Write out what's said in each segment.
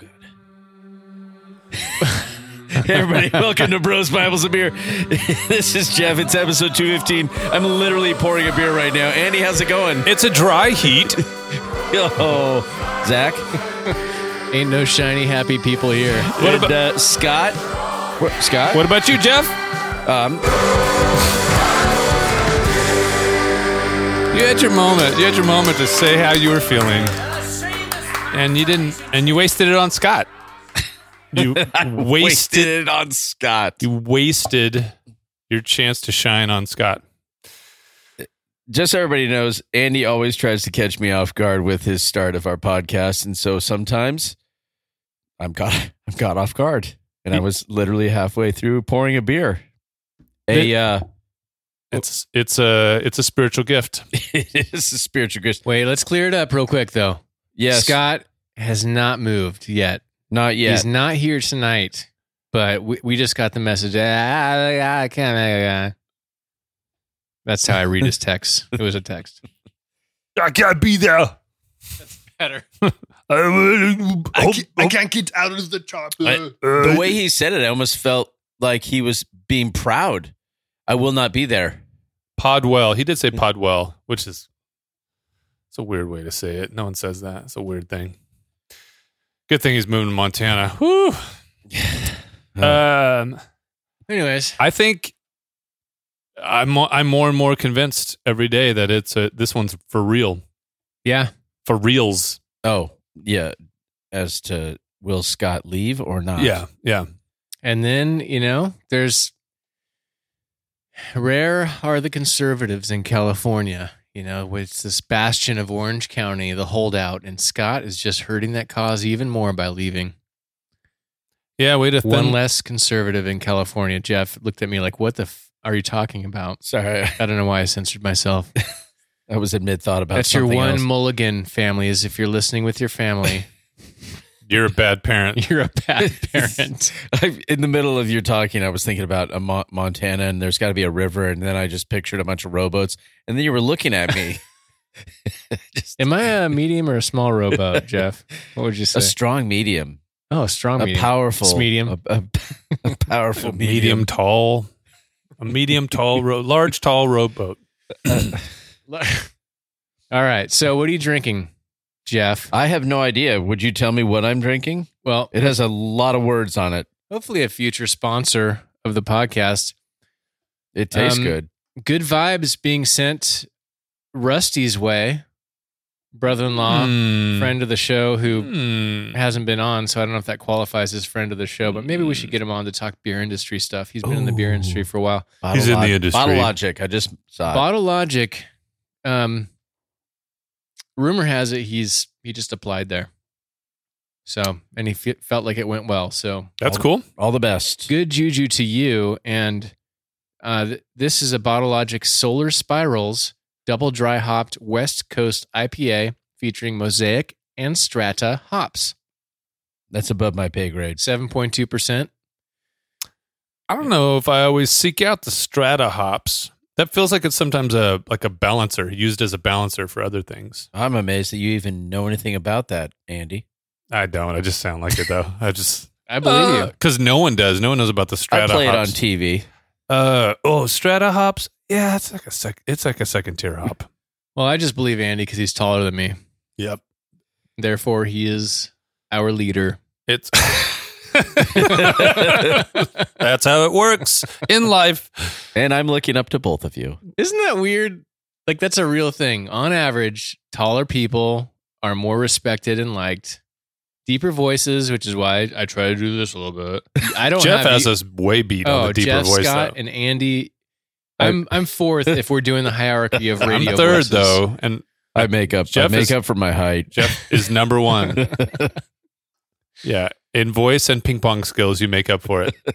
good. Everybody, welcome to Bros Bibles and Beer. this is Jeff. It's episode 215. I'm literally pouring a beer right now. Andy, how's it going? It's a dry heat. Oh, Zach. Ain't no shiny happy people here. What and, uh, Scott? Scott? What about you, Jeff? Um, You had your moment. You had your moment to say how you were feeling, and you didn't. And you wasted it on Scott. You wasted, wasted it on Scott. You wasted your chance to shine on Scott. Just so everybody knows, Andy always tries to catch me off guard with his start of our podcast, and so sometimes I'm caught. I'm caught off guard, and I was literally halfway through pouring a beer. A uh, It's it's a it's a spiritual gift. it is a spiritual gift. Wait, let's clear it up real quick though. Yes, Scott has not moved yet. not yet. He's not here tonight, but we, we just got the message. "Ah, I can't. ah." That's how I read his text. It was a text. I can't be there. That's better. I, can't, I can't get out of the chopper. I- the way he said it, I almost felt like he was being proud. I will not be there. Podwell. He did say Podwell, which is it's a weird way to say it. No one says that. It's a weird thing. Good thing he's moving to Montana. Whew. Um, Anyways, I think I'm mo- I'm more and more convinced every day that it's a this one's for real, yeah. for reals. Oh, yeah. As to will Scott leave or not? Yeah, yeah. And then, you know, there's rare are the conservatives in California, you know, with this bastion of Orange County, the holdout, and Scott is just hurting that cause even more by leaving. Yeah, way to One thin. less conservative in California. Jeff looked at me like, "What the f- are you talking about?" Sorry, I don't know why I censored myself. I was in mid thought about That's your one else. mulligan, family. Is if you're listening with your family, You're a bad parent. you're a bad parent. I, in the middle of your talking, I was thinking about a Mo- Montana, and there's got to be a river, and then I just pictured a bunch of rowboats, and then you were looking at me. just Am I a medium or a small rowboat, Jeff? What would you say? a strong medium, oh, strong a medium. powerful It's medium. a, a, a powerful medium, medium. tall, a medium tall, ro- large tall rowboat. All right. So, what are you drinking, Jeff? I have no idea. Would you tell me what I'm drinking? Well, It has a lot of words on it. hopefully, a future sponsor of the podcast. It tastes Um, good. Good vibes being sent Rusty's way, brother-in-law, Hmm. friend of the show who Hmm. hasn't been on, so I don't know if that qualifies as friend of the show, but maybe we should get him on to talk beer industry stuff. He's been in the beer industry for a while. He's in the industry. Bottle Logic. I just saw it. Bottle Logic, um, rumor has it he's he just applied there. So, and he fe- felt like it went well. So, That's cool. All the best. good juju to you. And uh, th- this is a Bottle Logic Solar Spirals double dry hopped West Coast IPA featuring Mosaic and Strata hops. That's above my pay grade. 7.2%. I don't know if I always seek out the strata hops. That feels like it's sometimes a like a balancer used as a balancer for other things. I'm amazed that you even know anything about that, Andy. I don't. I just sound like it though. I just I believe you. because no one does. No one knows about the I strata play it on. TV. uh oh, strata hops. Yeah, it's like a sec. It's like a second tier hop. Well, I just believe Andy because he's taller than me. Yep. Therefore, he is our leader. It's that's how it works in life. And I'm looking up to both of you. Isn't that weird? Like that's a real thing. On average, taller people are more respected and liked. Deeper voices, which is why I, I try to do this a little bit. I don't Jeff have has you- us way beat on oh, the deeper Jeff voice Scott though. and Andy. I'm I'm fourth if we're doing the hierarchy of radio. I'm radio. third voices. though, and I make up. Jeff I make is- up for my height. Jeff is number one. Yeah, in voice and ping pong skills, you make up for it.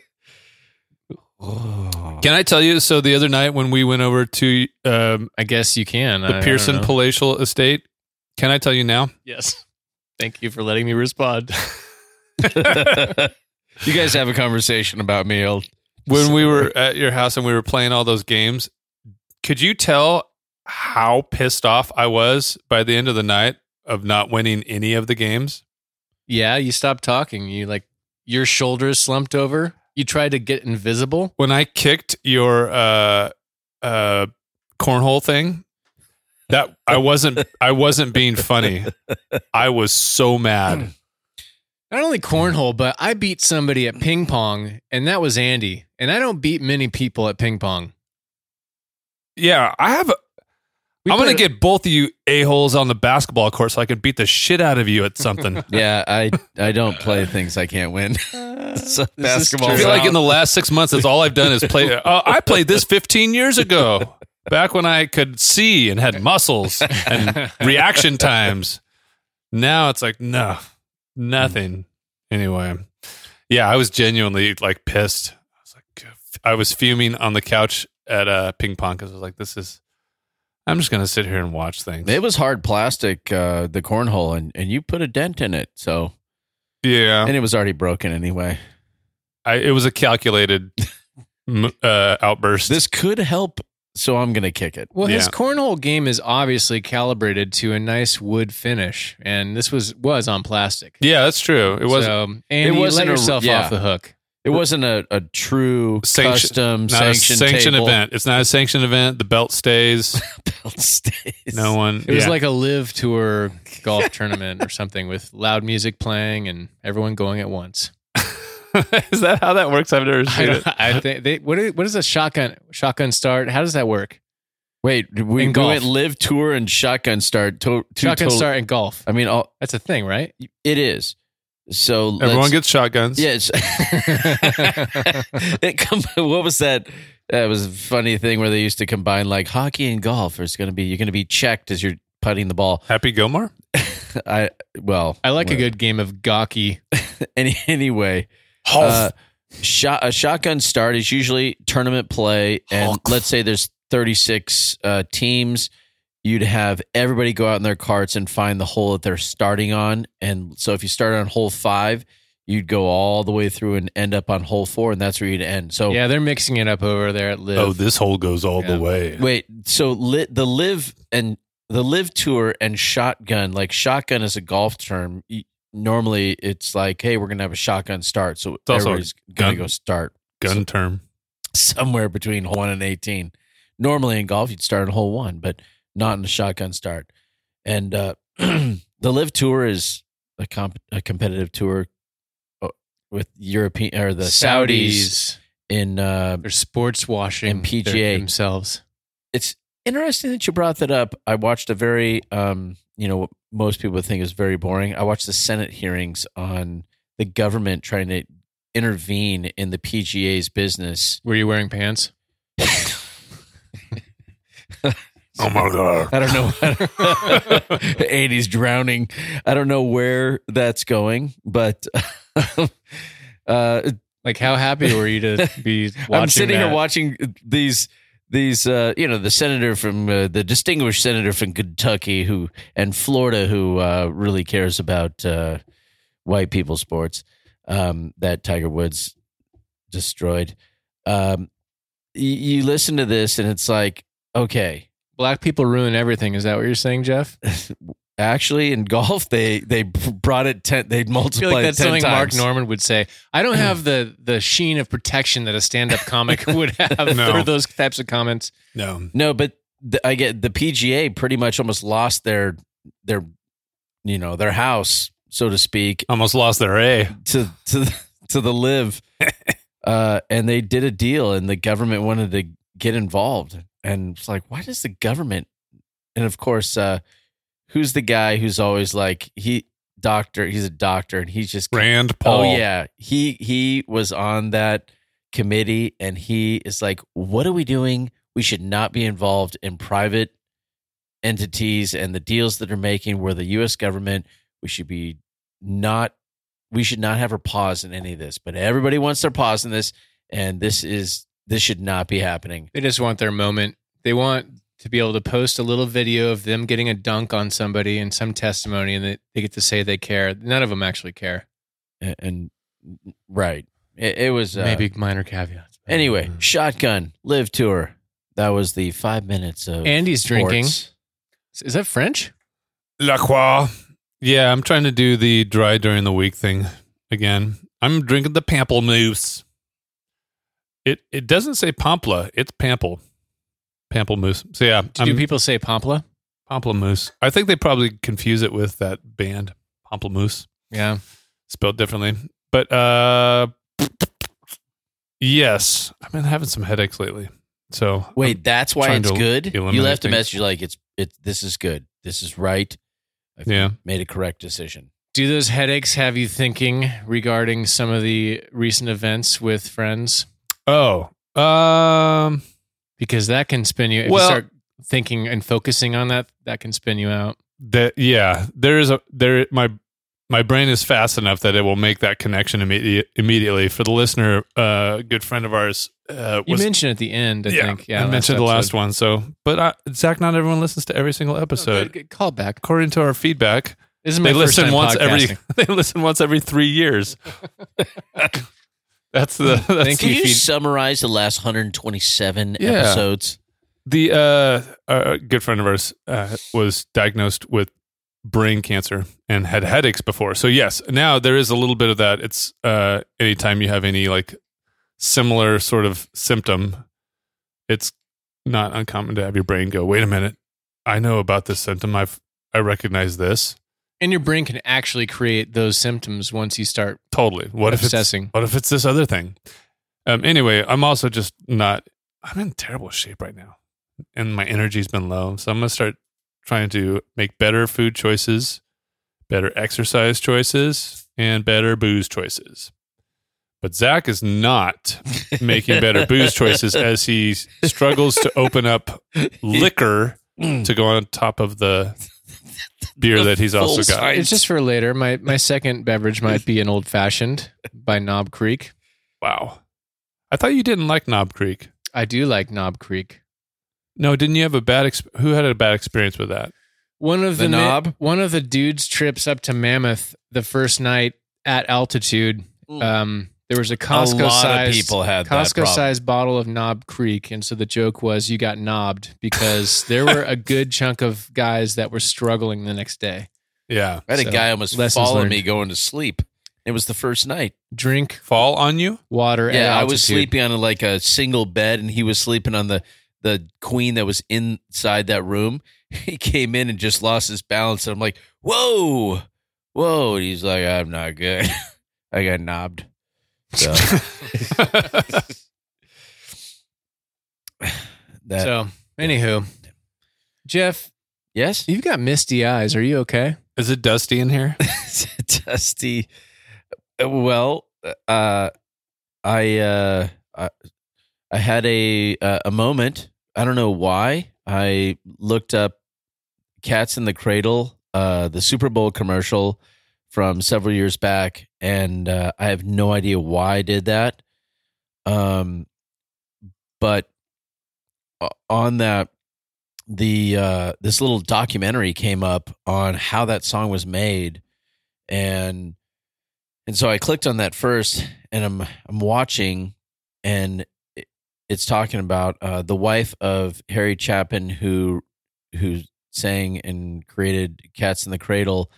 Oh. Can I tell you? So the other night when we went over to um, I guess you can. I- I the Pearson know. Palatial Estate, can I tell you now? Yes. Thank you for letting me respond. you guys have a conversation about me. I'll, When we were at your house and we were playing all those games, could you tell how pissed off I was by the end of the night of not winning any of the games? Yeah, you stopped talking. You like your shoulders slumped over. You tried to get invisible. When I kicked your uh uh cornhole thing, that I wasn't I wasn't being funny. I was so mad. Not only cornhole, but I beat somebody at ping pong, and that was Andy. And I don't beat many people at ping pong. Yeah, I have. A, We I'm gonna get both of you a holes on the basketball court so I can beat the shit out of you at something. Yeah, I I don't play things I can't win. so basketball. I feel like in the last six months, that's all I've done is play. Uh, I played this 15 years ago, back when I could see and had muscles and reaction times. Now it's like no, nothing. Anyway, yeah, I was genuinely like pissed. I was like, I was fuming on the couch at uh, ping pong because I was like, this is. I'm just gonna sit here and watch things. it was hard plastic, uh, the cornhole, and and you put a dent in it. So yeah, and it was already broken anyway. I, it was a calculated uh, outburst. This could help, so I'm gonna kick it. Well, his cornhole game is obviously calibrated to a nice wood finish, and this was was on plastic. yeah, that's true. It was So, and It you wasn't let a- yeah. off the hook. It wasn't a, a true Sanction- custom not sanctioned a sanctioned table. event. It's not a sanctioned event. The belt stays. Belt stays. No one. It was like a LIV tour golf tournament or something with loud music playing and everyone going at once. is that how that works? I've never I, seen it. I think they what is, what is a shotgun shotgun start? How does that work? Wait, we, we In went LIV tour and shotgun start. To, two Shotgun total- start in golf. I mean, all, That's a thing, right? it is. So Everyone gets shotguns. Yes. it com- what was that? That was a funny thing where they used to combine like hockey and golf. It's going to be you're going to be checked as you're putting the ball. Happy Gilmore. I well, I like a good game of gawky. Any anyway, uh, shot a shotgun start is usually tournament play, and Hulk. let's say there's 36 uh, teams. You'd have everybody go out in their carts and find the hole that they're starting on, and so if you start on hole five, you'd go all the way through and end up on hole four, and that's where you'd end. So Yeah, they're mixing it up over there at LIV. Oh, this hole goes all Yeah. the way. Wait, so li- the LIV and the LIV tour and shotgun, like shotgun is a golf term. Normally, it's like, hey, we're gonna have a shotgun start, so also everybody's gonna go start Gun term. somewhere between hole one and eighteen. Normally in golf, you'd start on hole one, but not in a shotgun start. And uh, the LIV tour is a, comp- a competitive tour uh, with European or the Saudis, Saudis. in uh, They're sports washing And PGA. themselves. it's interesting that you brought that up. I watched a very, um, you know, what most people would think is very boring. I watched the Senate hearings on the government trying to intervene in the PGA's business. Were you wearing pants? Oh my god. I don't know. Andy's drowning. I don't know where that's going, but uh, Like, how happy were you to be watching I'm sitting that? here watching these these uh, you know the senator from uh, the distinguished senator from Kentucky who and Florida who uh, really cares about uh, white people sports um, that Tiger Woods destroyed. Um, y- you listen to this and it's like okay, Black people ruin everything. Is that what you're saying, Jeff? actually in golf they they brought it ten they I feel multiplied like that's it 10 something Mark. Norman would say. I don't have the the sheen of protection that a stand up comic would have No. for those types of comments. No. No, but the, I get the PGA pretty much almost lost their their you know their house so to speak Almost lost their A. to to to the LIV, uh, and they did a deal, and the government wanted to get involved, and it's like, why does the government? And of course, uh, who's the guy who's always like he doctor? He's a doctor, and he's just Rand Paul. Oh yeah, he he was on that committee, and he is like, "What are we doing? We should not be involved in private entities and the deals that are making. Where the U.S. government, we should be not. We should not have a pause in any of this. But everybody wants their pause in this, and this is this should not be happening. They just want their moment. They want to be able to post a little video of them getting a dunk on somebody and some testimony, and they, they get to say they care. None of them actually care. And, and right, it, it was uh, Maybe minor caveats. Anyway, shotgun LIV tour. That was the five minutes of Andy's drinking. Is that French? La Croix. Yeah, I'm trying to do the dry during the week thing again. I'm drinking the pamplemousse. It it doesn't say pampla, it's pample. Pamplemousse. So yeah, Do I'm people say Pampla? pamplemousse. I think they probably confuse it with that band Pamplemousse, Yeah. spelled differently. But uh yes, I've been having some headaches lately. So Wait, that's why it's good. You eliminate left a message like it's it. This is good. This is right. I've Yeah. made a correct decision. Do those headaches have you thinking regarding some of the recent events with friends? Oh, um Because that can spin you. If Well- you start thinking and focusing on that, that can spin you out. that yeah there is a there my my brain is fast enough that it will make that connection immediate, immediately for the listener uh a good friend of ours uh You was, mentioned at the end, I think. Yeah, i mentioned the last one so but uh, zach not everyone listens to every single Oh, episode good, good call back. according to our feedback This is my they listen once every they listen once every three years that's the that's Thank Can you, you feed- summarize the last 127 Yeah. episodes? the uh a good friend of ours uh, was diagnosed with brain cancer and had headaches before. So yes now there is a little bit of that. It's uh anytime you have any like similar sort of symptom it's not uncommon to have your brain go wait a minute. I know about this symptom. I've i recognize this And your brain can actually create those symptoms once you start totally. What if it's what if it's this other thing? Um anyway i'm also just not i'm in terrible shape right now and my energy's been low so i'm gonna start trying to make better food choices better exercise choices and better booze choices. But zach is not making better booze choices as he struggles to open up liquor to go on top of the beer that he's also got size. It's just for later. My my second beverage might be an old fashioned by Knob Creek. wow i thought you didn't like knob creek I do like Knob Creek. No, didn't you have a bad? Exp- who had a bad experience with that? One of The the, ma- knob? one of the dudes trips up to Mammoth the first night at altitude. Mm. Um, there was a a Costco lot size of people had that Costco problem. sized bottle of Knob Creek, and so the joke was you got knobbed because there were a good chunk of guys that were struggling the next day. Yeah, I had a guy almost lessons follow learned. me going to sleep. It was the first night. Drink fall on you. water. at Yeah, I was sleeping on like a single bed, and he was sleeping on the the queen that was inside that room. He came in and just lost his balance, and I'm like, "Whoa, whoa!" And he's like, "I'm not good. I got knobbed." So that So, anywho, Jeff, yes, you've got misty eyes. Are you okay? Is it dusty in here? Dusty. Well, uh, I uh, I, I had a uh, a moment. I don't know why. I looked up "Cats in the Cradle," uh, the Super Bowl commercial from several years back, and uh, I have no idea why I did that. Um, but on that the uh this little documentary came up on how that song was made and and so I clicked on that first and I'm I'm watching and it's talking about uh the wife of Harry Chapin who who sang and created Cats in the Cradle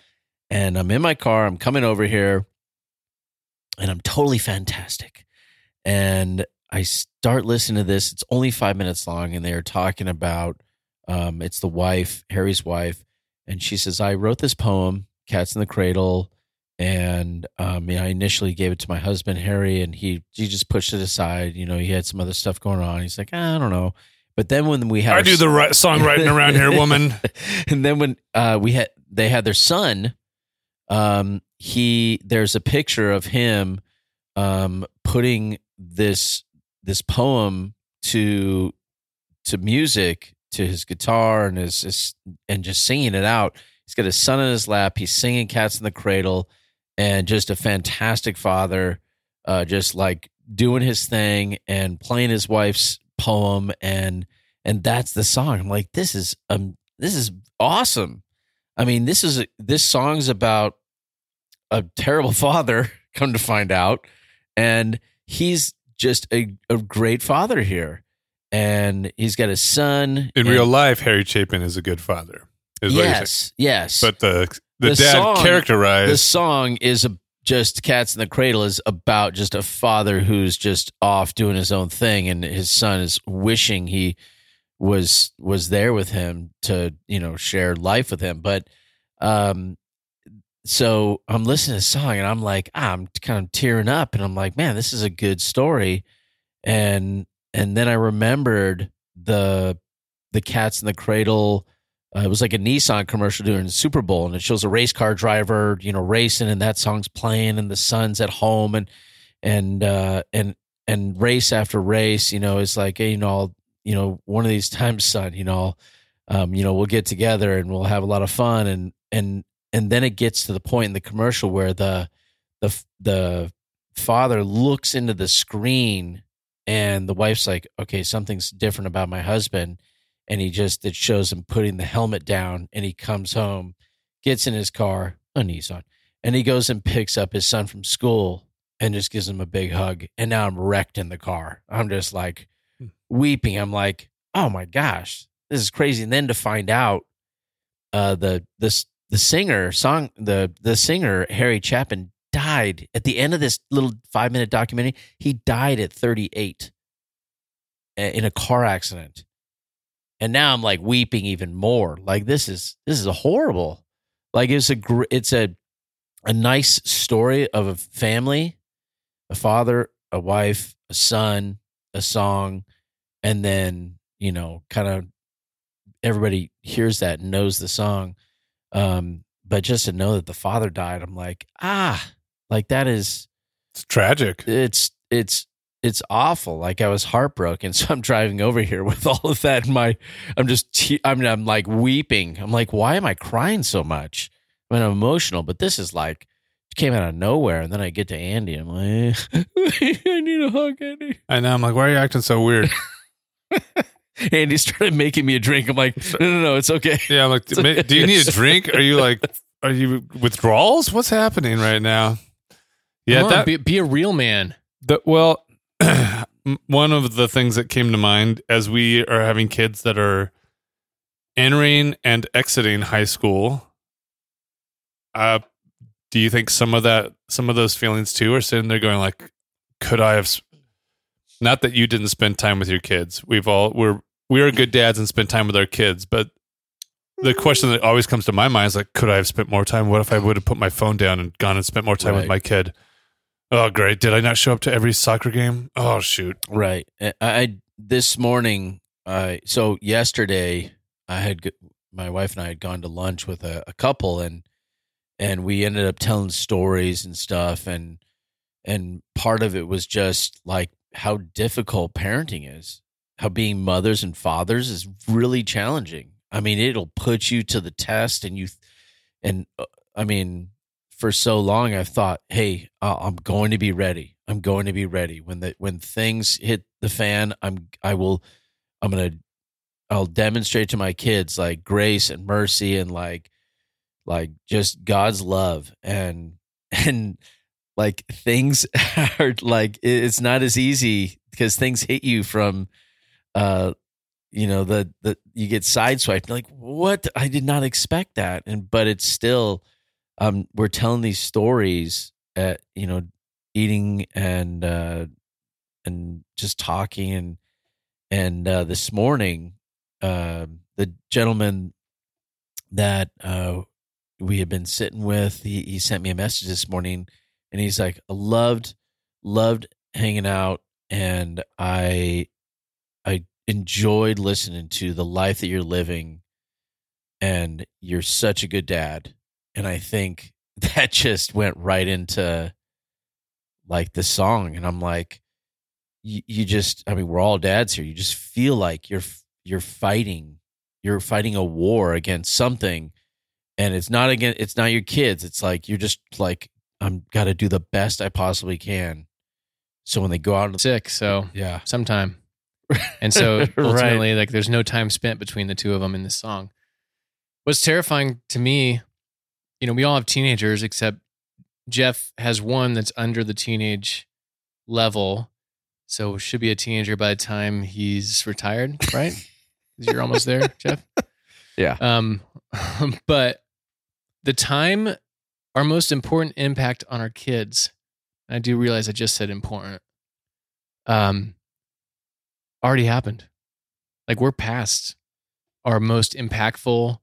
and I'm in my car I'm coming over here and I'm totally fantastic and I start listening to this it's only 5 minutes long and they're talking about um, it's the wife, Harry's wife, and she says, "I wrote this poem, Cats in the Cradle, and um, you know, I initially gave it to my husband Harry, and he he just pushed it aside. You know, he had some other stuff going on. He's like, "Ah, I don't know." But then when we had, I do the right songwriting around here, woman. and then when uh, we had they had their son, um, he there's a picture of him um, putting this this poem to to music to his guitar and his, his and just singing it out. He's got his son in his lap. He's singing "Cats in the Cradle," and just a fantastic father, uh, just like doing his thing and playing his wife's poem and and that's the song. I'm like, this is um this is awesome. I mean, this is a, this song's about a terrible father. Come to find out, and he's just a, a great father here, and he's got a son In and- real life, Harry Chapin is a good father. Is what you're saying. Yes, yes. But the the, The dad song- characterized. the song is a, just cats in the cradle is about just a father who's just off doing his own thing and his son is wishing he was was there with him to you know share life with him. But um so i'm listening to the song and i'm like ah, i'm kind of tearing up and i'm like man this is a good story. And and then i remembered the the cats in the cradle uh, it was like a Nissan commercial during the Super Bowl, and it shows a race car driver, you know, racing, and that song's playing, and the sun's at home, and and uh, and and race after race, you know, it's like, you know, I'll, you know, one of these times, son, you know, um, you know, we'll get together and we'll have a lot of fun, and and and then it gets to the point in the commercial where the the the father looks into the screen, and the wife's like, okay, something's different about my husband. And he just it shows him putting the helmet down and he comes home gets in his car a nissan and he goes and picks up his son from school and just gives him a big hug. And now i'm wrecked in the car. I'm just like weeping i'm like oh my gosh this is crazy and then to find out uh the this the singer song the the singer harry chapin died at the end of this little five minute documentary he died at 38 uh, in a car accident and now I'm like weeping even more. Like this is this is a horrible. Like it's a it's a a nice story of a family, a father, a wife, a son, a song, and then you know, kind of everybody hears that and knows the song. Um, but just to know that the father died, I'm like, ah, like that is it's tragic. it's it's it's awful. Like I was heartbroken, so I'm driving over here with all of that in my. I'm just. te- I mean, I'm like weeping. I'm like, why am I crying so much? I mean, I'm emotional, but this is like came out of nowhere. And then I get to Andy. I'm like, I need a hug, Andy. I know. I'm like, why are you acting so weird? Andy started making me a drink. I'm like, no, no, no, it's okay. yeah, I'm like, "Ma- do you need a drink? Are you like, are you withdrawals? What's happening right now? Yeah, Come on, that be, be a real man. The, well, one of the things that came to mind as we are having kids that are entering and exiting high school, uh, do you think some of that, some of those feelings too, are sitting there going like, could I have? Not that you didn't spend time with your kids. We've all we're we're good dads and spend time with our kids, but the hmm. question that always comes to my mind is like, could I have spent more time? What if I would have put my phone down and gone and spent more time with my kid? Oh, great! Did I not show up to every soccer game? Oh, shoot! Right. I, I this morning. I so yesterday I had my wife and I had gone to lunch with a, a couple and and we ended up telling stories and stuff and and part of it was just like how difficult parenting is. How being mothers and fathers is really challenging. I mean, it'll put you to the test and you and uh, I mean for so long I've thought, "Hey, I'm going to be ready. I'm going to be ready when the when things hit the fan. I'm I will I'm to I'll demonstrate to my kids like grace and mercy and like like just God's love and and like things are like it's not as easy because things hit you from uh you know the the you get sideswiped like what? I did not expect that and but it's still um we're telling these stories at you know eating and uh and just talking and and uh this morning uh the gentleman that uh we had been sitting with he, he sent me a message this morning and he's like "I loved loved hanging out and i i enjoyed listening to the life that you're living and you're such a good dad. And i think that just went right into like the song. And i'm like you, you just i mean we're all dads here. You just feel like you're you're fighting you're fighting a war against something. And it's not again it's not your kids. It's like you're just like i'm got to do the best i possibly can so when they go out Sick. So yeah sometime. And so Right. ultimately, like there's no time spent between the two of them in this song. What's terrifying to me, you know, we all have teenagers, except Jeff has one that's under the teenage level. So should be a teenager by the time he's retired, right? You're almost there, Jeff. Yeah. Um, but the time, our most important impact on our kids. I do realize I just said important. Um, already happened. Like we're past our most impactful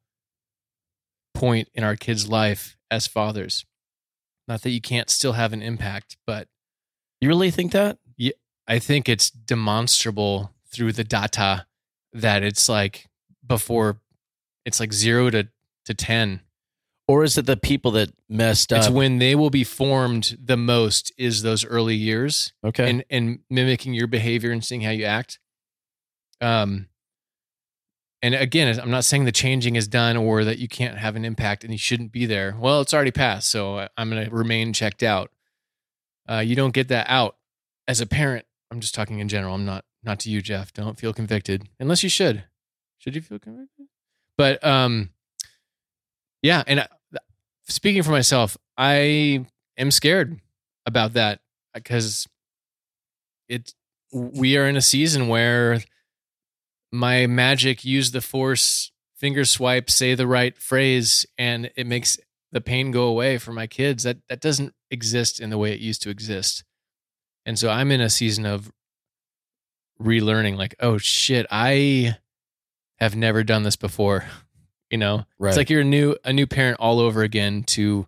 point in our kids' life as fathers. Not that you can't still have an impact, but You really think that? Yeah, I think it's demonstrable through the data that it's like before it's like zero to, to 10. Or is it the people that messed up? It's when they will be formed the most is those early years okay. and, and mimicking your behavior and seeing how you act. Um, and again, I'm not saying the changing is done or that you can't have an impact and you shouldn't be there. Well, it's already passed, so I'm going to remain checked out. Uh, you don't get that out as a parent. I'm just talking in general. I'm not not to you, Jeff. Don't feel convicted unless you should. Should you feel convicted? But um, yeah. And uh, I, speaking for myself, I am scared about that uh, because it we are in a season where my magic use the force finger swipe say the right phrase and it makes the pain go away for my kids that that doesn't exist in the way it used to exist and so i'm in a season of relearning like oh shit i have never done this before you know right. it's like you're a new a new parent all over again to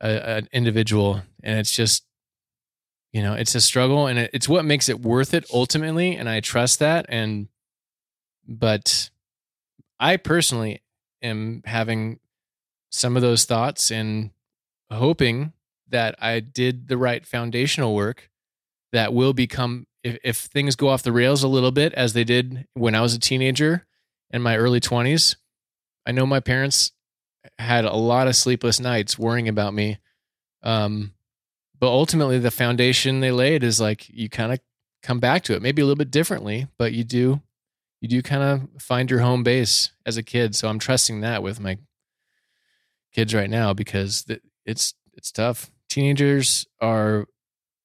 a, an individual, and it's just you know it's a struggle, and it, it's what makes it worth it ultimately, and I trust that. And but I personally am having some of those thoughts and hoping that I did the right foundational work that will become if, if things go off the rails a little bit as they did when I was a teenager in my early 20s I know my parents had a lot of sleepless nights worrying about me. Um, but ultimately, the foundation they laid is like you kind of come back to it, maybe a little bit differently, but you do, you do kind of find your home base as a kid. So I'm trusting that with my kids right now because it's it's tough. Teenagers are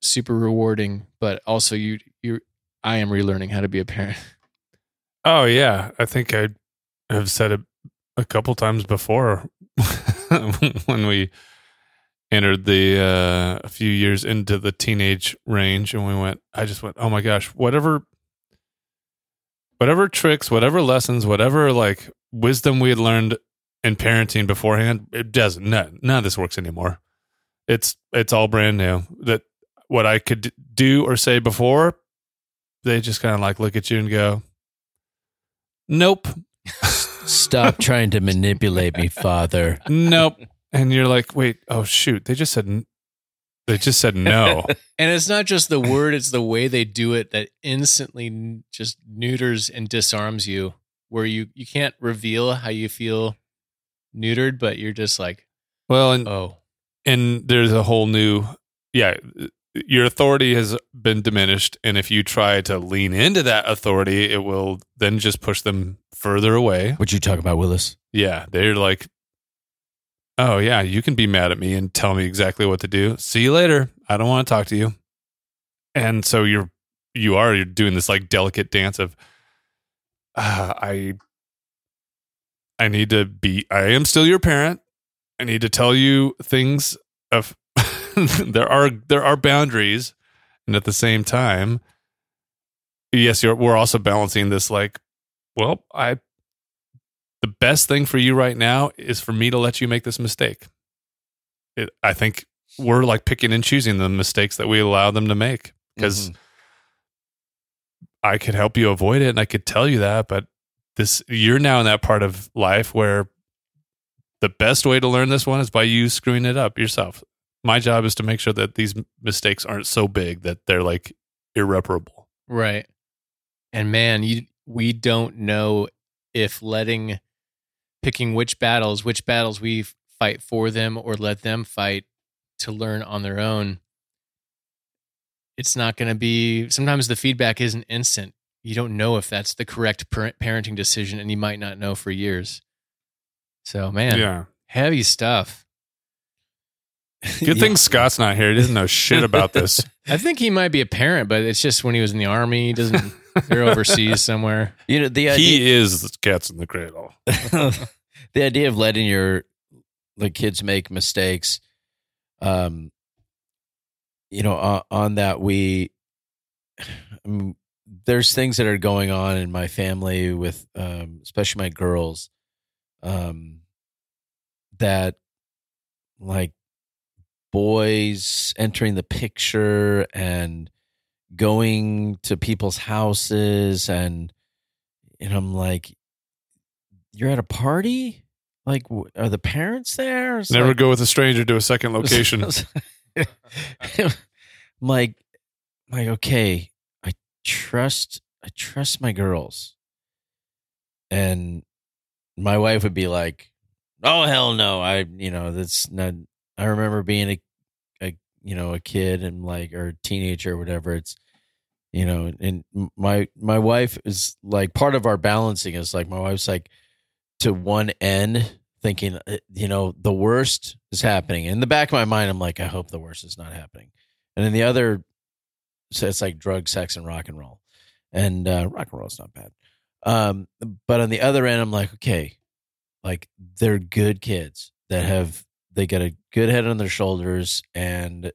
super rewarding, but also you you I am relearning how to be a parent. Oh yeah, I think I have said it a couple times before when we entered the uh, a few years into the teenage range, and we went. I just went, oh my gosh, whatever, whatever tricks, whatever lessons, whatever like wisdom we had learned in parenting beforehand, it doesn't. None, none of this works anymore. It's it's all brand new. That what I could do or say before, they just kind of like look at you and go, nope, Stop trying to manipulate me, father. nope. And you're like, wait, oh shoot, they just said, n- they just said no. And it's not just the word, it's the way they do it that instantly just neuters and disarms you, where you, you can't reveal how you feel neutered, but you're just like, well, and oh, and there's a whole new, yeah, your authority has been diminished, and if you try to lean into that authority, it will then just push them further away. What you talking about, Willis? Yeah, they're like, oh yeah, you can be mad at me and tell me exactly what to do. See you later. I don't want to talk to you. And so you're you are you're doing this like delicate dance of uh, I I need to be I am still your parent. I need to tell you things of there are there are boundaries and at the same time yes you're, we're also balancing this like well I the best thing for you right now is for me to let you make this mistake. It, I think we're like picking and choosing the mistakes that we allow them to make because mm-hmm. I could help you avoid it and I could tell you that, but this you're now in that part of life where the best way to learn this one is by you screwing it up yourself. My job is to make sure that these mistakes aren't so big that they're like irreparable. right. And man, you, we don't know if letting, picking which battles, which battles we fight for them or let them fight to learn on their own. It's not going to be, sometimes the feedback isn't instant. You don't know if that's the correct parenting decision, and you might not know for years. So, man, Yeah. heavy stuff. Good thing Scott's not here. He doesn't know shit about this. I think he might be a parent, but it's just when he was in the army. He doesn't. They're overseas somewhere. You know the idea. he is the cats in the cradle. the idea of letting your the kids make mistakes. Um, you know, on, on that we, I mean, there's things that are going on in my family with, um, especially my girls, um, that like boys entering the picture and going to people's houses and and I'm like you're at a party? Like are the parents there? It's Never like- go with a stranger to a second location. I'm like I'm like okay I trust I trust my girls. And my wife would be like oh hell no I you know that's not I remember being a a you know a kid and like or a teenager or whatever it's you know and my my wife is like part of our balancing is like my wife's like to one end thinking uh, you know the worst is happening. In the back of my mind i'm like i hope the worst is not happening. And then the other so it's like drug sex and rock and roll. And uh, rock and roll is not bad. Um but on the other end i'm like okay like they're good kids that have they got a good head on their shoulders and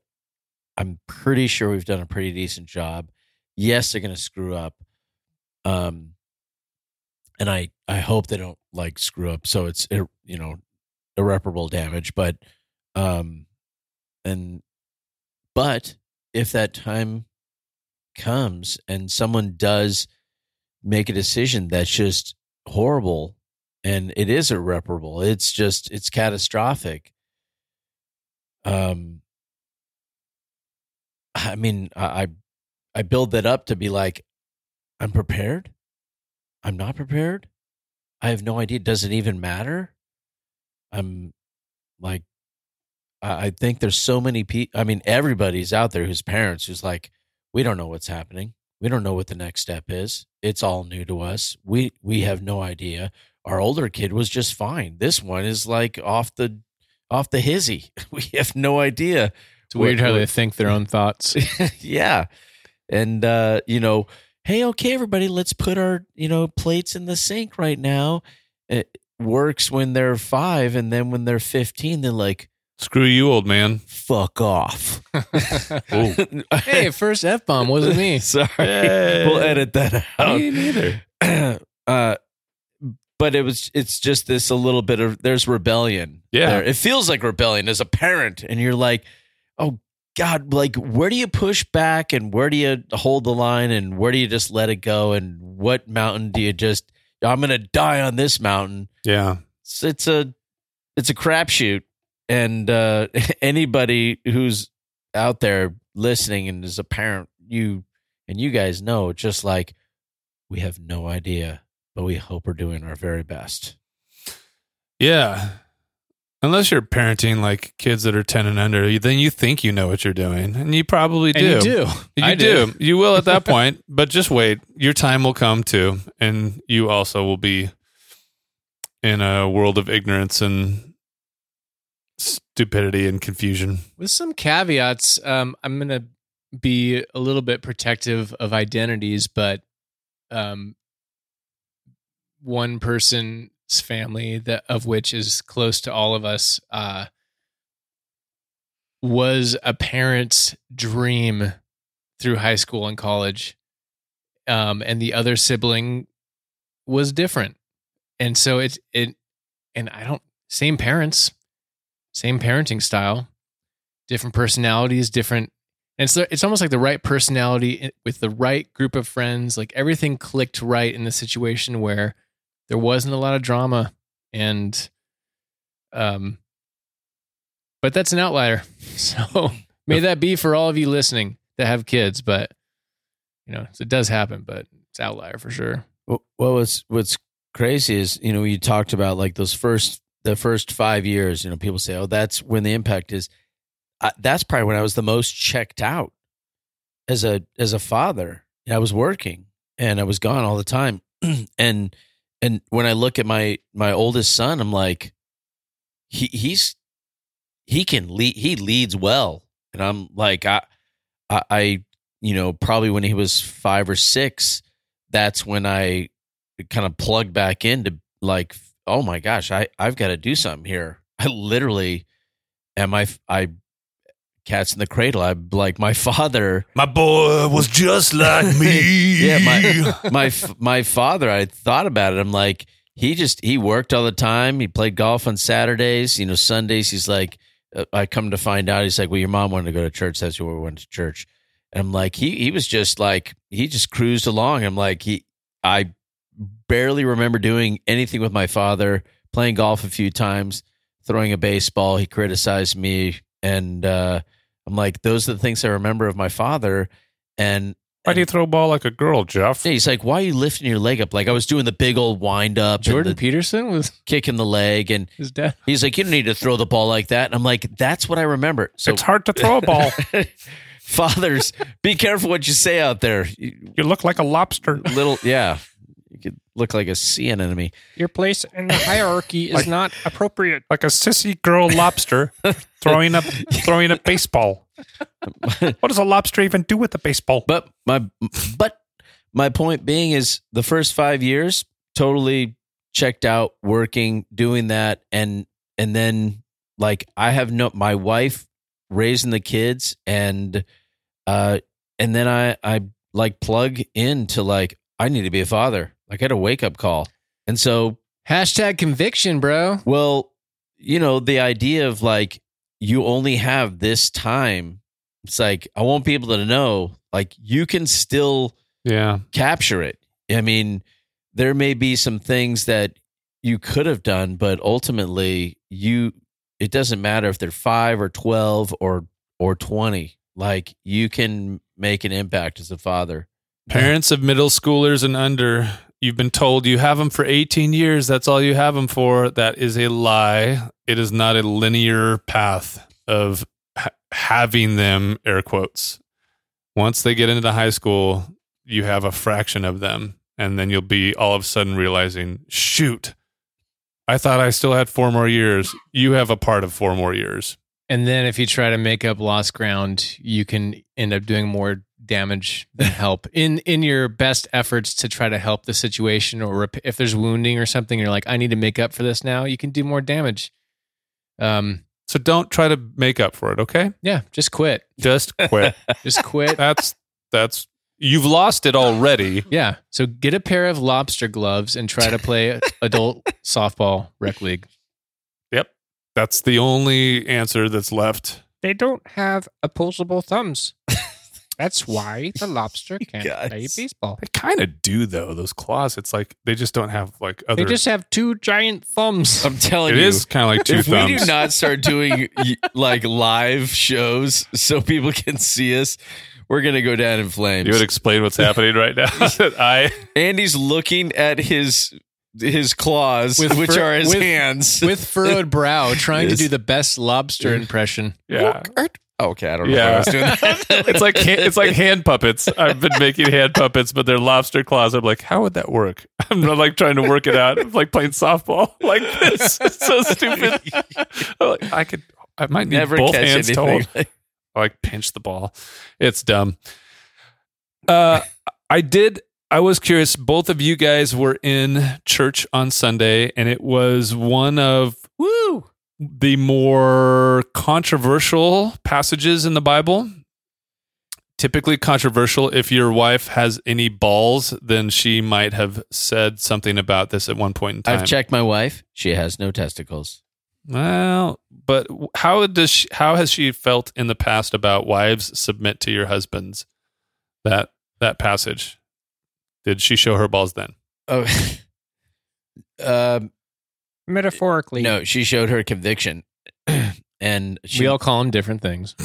i'm pretty sure we've done a pretty decent job yes they're going to screw up um and i i hope they don't like screw up so it's you know irreparable damage but um and but if that time comes and someone does make a decision that's just horrible and it is irreparable it's just it's catastrophic um i mean i i build that up to be like i'm prepared? I'm not prepared? I have no idea. Does it even matter? I'm like i, I think there's so many people i mean everybody's out there who's parents who's like we don't know what's happening. We don't know what the next step is. It's all new to us. We we have no idea. Our older kid was just fine. This one is like off the off the hizzy. We have no idea It's weird What- how what- they think their own thoughts. yeah and uh you know hey okay everybody let's put our you know plates in the sink right now it works when they're five and then when they're 15 they're like Screw you, old man. fuck off hey, first f bomb wasn't me. sorry Hey. we'll edit that out Me neither. uh but it was it's just this a little bit of there's rebellion Yeah. there. it feels like rebellion as a parent and you're like oh god like where do you push back and where do you hold the line and where do you just let it go and what mountain do you just i'm gonna die on this mountain Yeah. it's, it's a it's a crapshoot and uh anybody who's out there listening and is a parent you and you guys know just like we have no idea but we hope we're doing our very best Yeah. Unless you're parenting like kids that are 10 and under, then you think you know what you're doing. And you probably do. And you do. You I do. do. You will at that point, but just wait. Your time will come too. And you also will be in a world of ignorance and stupidity and confusion. With some caveats, um, I'm going to be a little bit protective of identities, but um, one person's family that of which is close to all of us uh, was a parent's dream through high school and college, um, and the other sibling was different, and so it it and I don't same parents, same parenting style, different personalities, different. And it's it's almost like the right personality with the right group of friends. Like everything clicked right in the situation where there wasn't a lot of drama, and um, but that's an outlier. So may that be for all of you listening that have kids. But you know, it does happen, but it's outlier for sure. Well, what's what's crazy is you know you talked about like those first the first five years. You know, people say, "Oh, that's when the impact is." I, that's probably when I was the most checked out as a as a father. I was working and I was gone all the time, and and when I look at my my oldest son, I'm like, he he's he can lead. He leads well, and I'm like, I I, I you know probably when he was five or six, that's when I kind of plugged back into like, oh my gosh, I I've got to do something here. I literally am I I cats in the cradle. I'm like my father. My boy was just like me. Yeah, my my my father. I thought about it. I'm like he just he worked all the time. He played golf on Saturdays. You know, Sundays. He's like, uh, I come to find out. He's like, well, your mom wanted to go to church. That's where we went to church. And I'm like, he he was just like he just cruised along. I'm like he I barely remember doing anything with my father. Playing golf a few times, throwing a baseball. He criticized me, and uh, I'm like, those are the things I remember of my father. And Why do you throw a ball like a girl, Jeff? yeah, he's like, why are you lifting your leg up? Like I was doing the big old wind up, Jordan the Peterson was kicking the leg, and his dad. he's like, you don't need to throw the ball like that. And I'm like, that's what I remember. So it's hard to throw a ball. fathers, be careful what you say out there. You- You look like a lobster. Little, yeah, you could look like a sea anemone. Your place in the hierarchy is not appropriate. Like a sissy girl lobster throwing a throwing a baseball. What does a lobster even do with a baseball? But my but my point being is the first five years totally checked out, working, doing that, and and then like I have no my wife raising the kids and uh and then I I like plug into like I need to be a father. Like I had a wake up call. And so Hashtag conviction, bro. well, you know, the idea of like you only have this time. It's like I want people to know like you can still Yeah. capture it. I mean, there may be some things that you could have done, but ultimately you it doesn't matter if they're 5 or 12 or or 20. Like you can make an impact as a father. Parents of middle schoolers and under, you've been told you have them for 18 years. That's all you have them for. That is a lie. It is not a linear path of ha- having them, air quotes. Once they get into high school, you have a fraction of them. And then you'll be all of a sudden realizing, shoot, I thought I still had four more years. You have a part of four more years. And then if you try to make up lost ground, you can end up doing more damage than help in in your best efforts to try to help the situation or rep- if there's wounding or something you're like I need to make up for this now, you can do more damage. Um So don't try to make up for it, okay? yeah, just quit. Just quit. Just quit. that's that's you've lost it already. yeah. So get a pair of lobster gloves and try to play adult softball rec league. Yep. That's the only answer that's left. They don't have opposable thumbs. That's why the lobster can't Guys. play baseball. They kind of do though. Those claws. It's like they just don't have like other. They just have two giant thumbs. I'm telling it you. is kind of like two if thumbs. we do not start doing y- like live shows so people can see us, we're gonna go down in flames. you would explain what's happening right now. I Andy's looking at his his claws, With which fur- are his with- hands. With furrowed brow, trying Yes. to do the best lobster impression. yeah. Okay, I don't know Yeah. I was doing that. It's like it's like hand puppets. I've been making hand puppets, but they're lobster claws. I'm like, how would that work? I'm not like trying to work it out. I'm like playing softball like this. It's so stupid. Like, I could. I might need never both hands to anything. hold. I like pinch the ball. It's dumb. Uh, I did. I was curious. Both of you guys were in church on Sunday, and it was one of Woo! The more controversial passages in the Bible. Typically controversial. If your wife has any balls, then she might have said something about this at one point in time. I've checked my wife. She has no testicles. Well, but how does she, how has she felt in the past about wives submit to your husbands? That that passage. Did she show her balls then? Oh, um, Metaphorically. no, she showed her conviction, and she we all call them different things.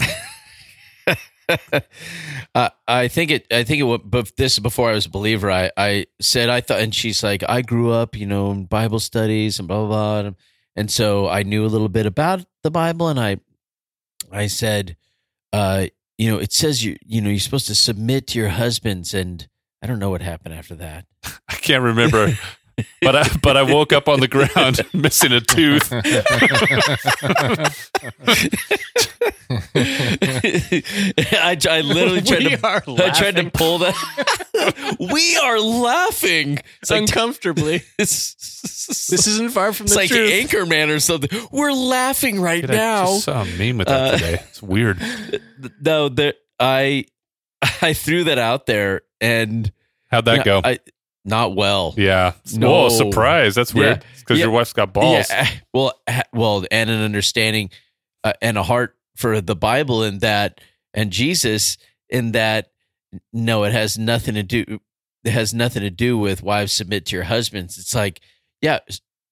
uh, I think it. I think it. wa- But this is before I was a believer. I I said I thought, and she's like, I grew up, you know, in Bible studies and blah blah blah, and, and so I knew a little bit about the Bible, and I I said, uh, you know, it says you you know you're supposed to submit to your husbands, and I don't know what happened after that. I can't remember, but I but I woke up on the ground missing a tooth. I, I literally tried we to are I tried to pull that. we are laughing. It's uncomfortably. it's, this isn't far from it's the like truth. Anchorman or something. We're laughing right Dude, I now. just saw a meme with that Uh, today. It's weird. no, there, I I threw that out there and How'd that yeah, go? I, not well. yeah. No. Oh, surprise. That's weird. Because Yeah. your wife's got balls. Yeah, well, well, and an understanding uh, and a heart for the Bible in that, and Jesus in that. No, it has nothing to do. It has nothing to do with wives submit to your husbands. It's like, yeah,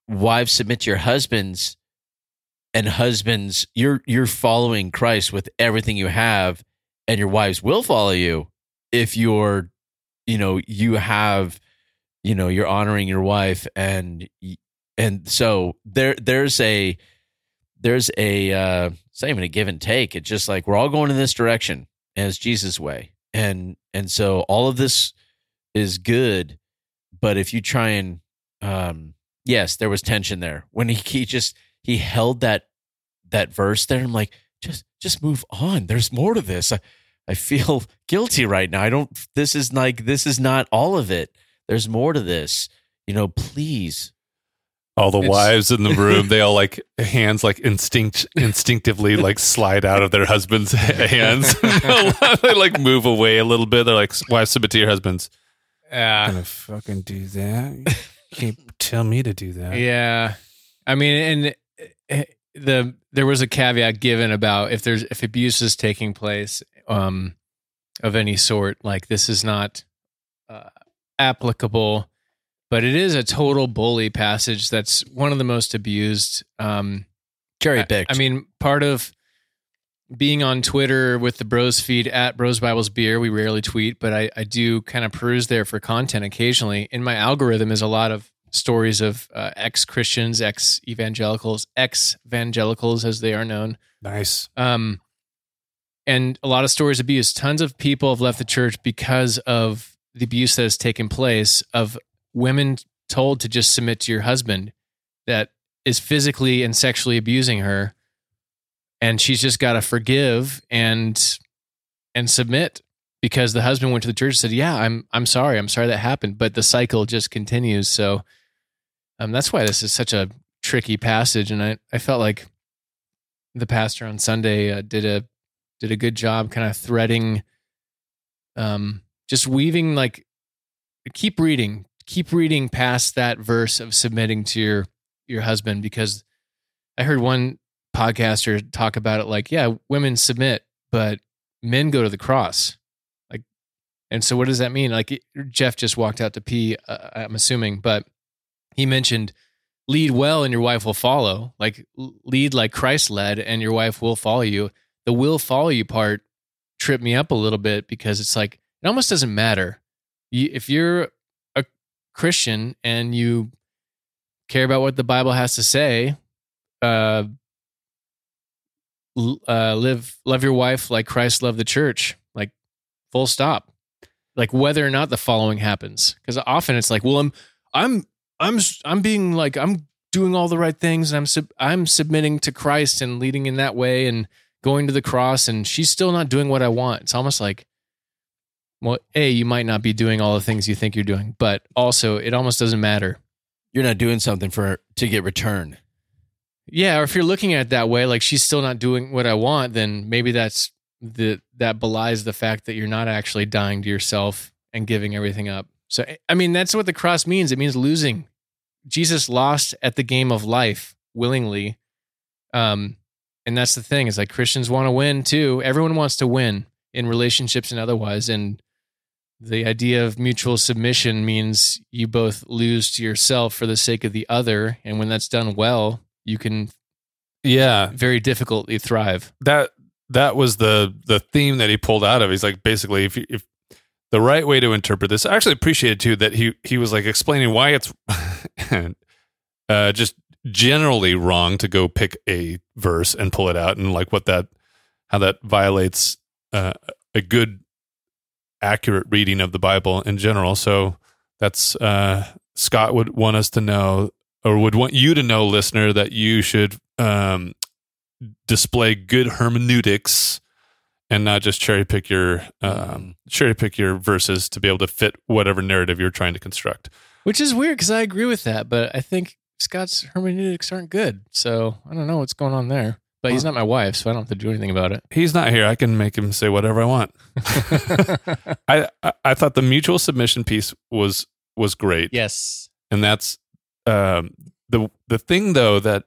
wives submit to your husbands, and husbands, you're you're following Christ with everything you have, and your wives will follow you if you're, you know, you have, you know, you're honoring your wife and and so there there's a there's a uh it's not even a give and take. It's just like we're all going in this direction as jesus way. And and so all of this is good but if you try and um yes there was tension there. When he, he just he held that that verse there i'm like just just move on. There's more to this. I, I feel guilty right now. I don't this is like this is not all of it there's more to this you know please all the It's- wives in the room, they all like hands like instinct instinctively like slide out of their husbands' hands. they like move away a little bit. They're like, wives submit to your husbands. yeah. gonna fucking do that. You can't tell me to do that. Yeah, I mean, and eh, the there was a caveat given about if there's if abuse is taking place um, of any sort, like this is not uh, applicable, but it is a total bully passage. That's one of the most abused. Um, cherry I- picked I, mean, part of being on Twitter with the Bros feed at Bros Bibles Beer, we rarely tweet, but I, I do kind of peruse there for content occasionally. In my algorithm is a lot of stories of uh, ex Christians, ex evangelicals, ex evangelicals as they are known. Nice. Um, and a lot of stories of abuse. Tons of people have left the church because of the abuse that has taken place of women told to just submit to your husband that is physically and sexually abusing her. And she's just got to forgive and and submit because the husband went to the church and said, "Yeah, I'm I'm sorry. I'm sorry that happened." But the cycle just continues. So um, that's why this is such a tricky passage. And I, I felt like the pastor on Sunday uh, did a did a good job kind of threading um just weaving like keep reading keep reading past that verse of submitting to your your husband because I heard one podcaster talk about it like yeah women submit but men go to the cross. Like and so what does that mean? Like Jeff just walked out to pee uh, I'm assuming but he mentioned lead well and your wife will follow. Like lead like christ led and your wife will follow you. The will follow you part tripped me up a little bit because it's like it almost doesn't matter. You, if you're a christian and you care about what the bible has to say uh, uh live love your wife like christ loved the church like full stop. Like whether or not the following happens. Because often it's like well i'm i'm i'm i'm being like i'm doing all the right things and i'm sub- i'm submitting to christ and leading in that way and going to the cross and she's still not doing what i want. It's almost like well a you might not be doing all the things you think you're doing but also it almost doesn't matter. You're not doing something for to get return. Yeah or if you're looking at it that way like she's still not doing what i want then maybe that's the that belies the fact that you're not actually dying to yourself and giving everything up. So i mean that's what the cross means. It means losing. Jesus lost at the game of life willingly um and that's the thing. Is like christians want to win too. Everyone wants to win in relationships and otherwise and the idea of mutual submission means you both lose to yourself for the sake of the other and when that's done well you can Yeah. very difficultly thrive That that was the the theme that he pulled out of. He's like basically if you, if the right way to interpret this. I actually appreciated too that he he was like explaining why it's uh just generally wrong to go pick a verse and pull it out and like what that how that violates uh, a good accurate reading of the Bible in general. So that's uh Scott would want us to know or would want you to know listener that you should um display good hermeneutics and not just cherry pick your um, cherry pick your verses to be able to fit whatever narrative you're trying to construct. Which is weird because I agree with that, but I think Scott's hermeneutics aren't good. So I don't know what's going on there. But he's not my wife, so I don't have to do anything about it. He's not here. I can make him say whatever I want. I, I I thought the mutual submission piece was was great. yes. and that's um, the the thing though that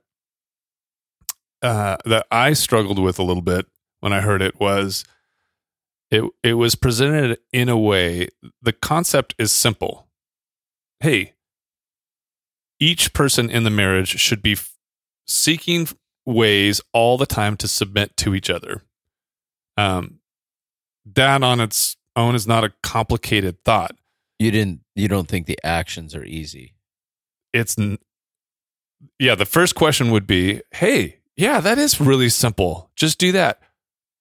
uh, that I struggled with a little bit when I heard it was it it was presented in a way the concept is simple. Hey, each person in the marriage should be f- seeking ways all the time to submit to each other. Um, that on its own is not a complicated thought. You didn't. You don't think the actions are easy. it's n- yeah the first question would be hey yeah that is really simple just do that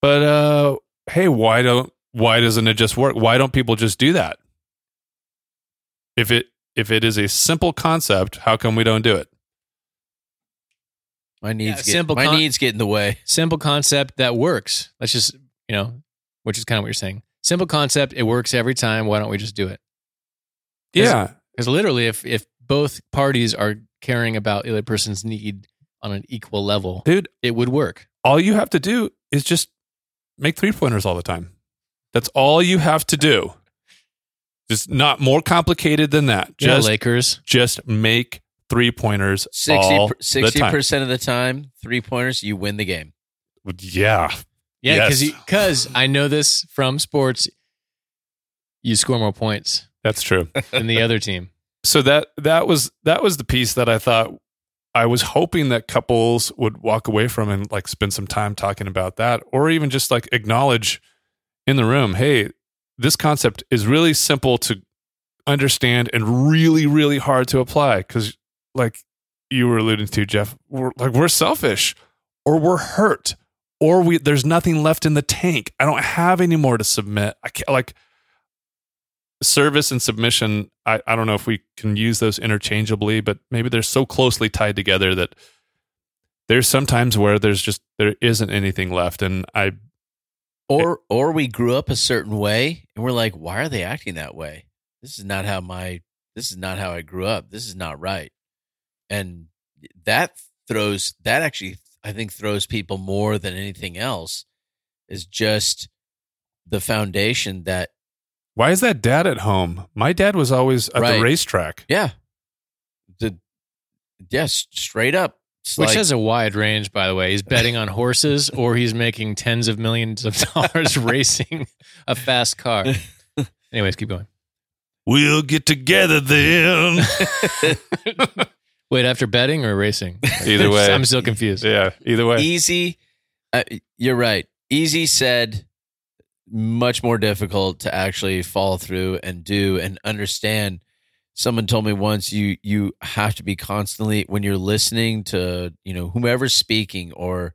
but uh hey why don't why doesn't it just work why don't people just do that if it if it is a simple concept how come we don't do it My needs get simple my con- needs get in the way. Simple concept that works. Let's just, you know, which is kind of what you're saying. Simple concept, it works every time. Why don't we just do it? Is- yeah Because literally, if if both parties are caring about the other person's need on an equal level, dude it would work. all you have to do is just make three pointers all the time that's all you have to do just not more complicated than that Yeah, Lakers. just make three pointers 60 all the time. percent of the time, three pointers, you win the game. Yeah, Yeah, because Yes. because I know this from sports. You score more points that's true. than the other team. So that that was that was the piece that I thought I was hoping that couples would walk away from and like spend some time talking about that, or even just like acknowledge in the room, hey, this concept is really simple to understand and really really hard to apply because like you were alluding to Jeff, we're like we're selfish or we're hurt or we there's nothing left in the tank. I don't have any more to submit. I can't like service and submission. I, I don't know if we can use those interchangeably, but maybe they're so closely tied together that there's sometimes where there's just there isn't anything left. And I Or or we grew up a certain way and we're like, why are they acting that way? This is not how my this is not how I grew up. This is not right. And that throws that actually I think throws people more than anything else is just the foundation that why is that dad at home? My dad was always at Right. the racetrack. yeah. The yes, straight up. It's Which like- has a wide range, by the way. He's betting on horses or he's making tens of millions of dollars racing a fast car. Anyways, keep going. We'll get together then. Wait, after betting or racing? Either way. I'm still confused. yeah, either way. easy uh, you're right easy said much more difficult to actually follow through and do and understand someone told me once you you have to be constantly when you're listening to you know whomever's speaking or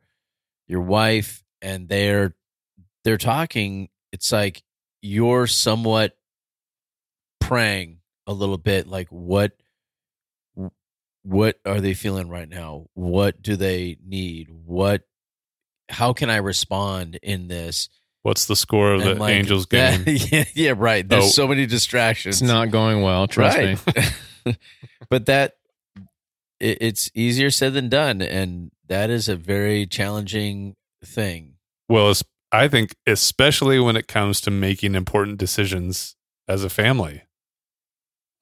your wife and they're they're talking it's like you're somewhat praying a little bit like what what are they feeling right now what do they need what how can i respond in this What's the score of And, the like, Angels that- game? yeah, yeah right there's Oh. so many distractions It's not going well, trust me. but that it, it's easier said than done and that is a very challenging thing Well, es- I think especially when it comes to making important decisions as a family.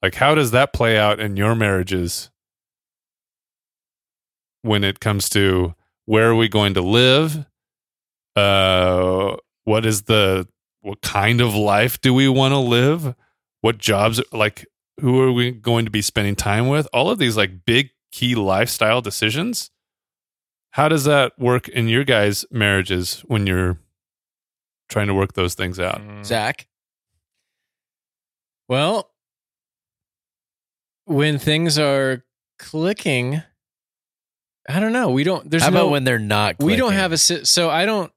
Like how does that play out in your marriages when it comes to where are we going to live? Uh what is the what kind of life do we want to live? What jobs like who are we going to be spending time with? All of these like big key lifestyle decisions. How does that work in your guys' marriages when you're trying to work those things out? Zack Well, when things are clicking, I don't know. We don't. There's how no. about when they're not we don't have a. So I don't.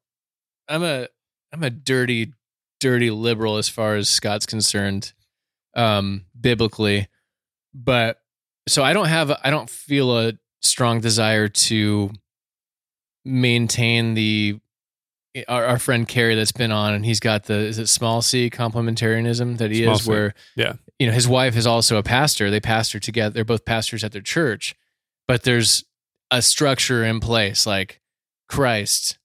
I'm a. I'm a dirty, dirty liberal as far as Scott's concerned, um, biblically, but so I don't have. I don't feel a strong desire to maintain the our, our friend Kerry that's been on, and he's got the is it small c complementarianism that he Small is, C. where Yeah. you know his wife is also a pastor. They pastor together. They're both pastors at their church, but there's a structure in place, like Christ,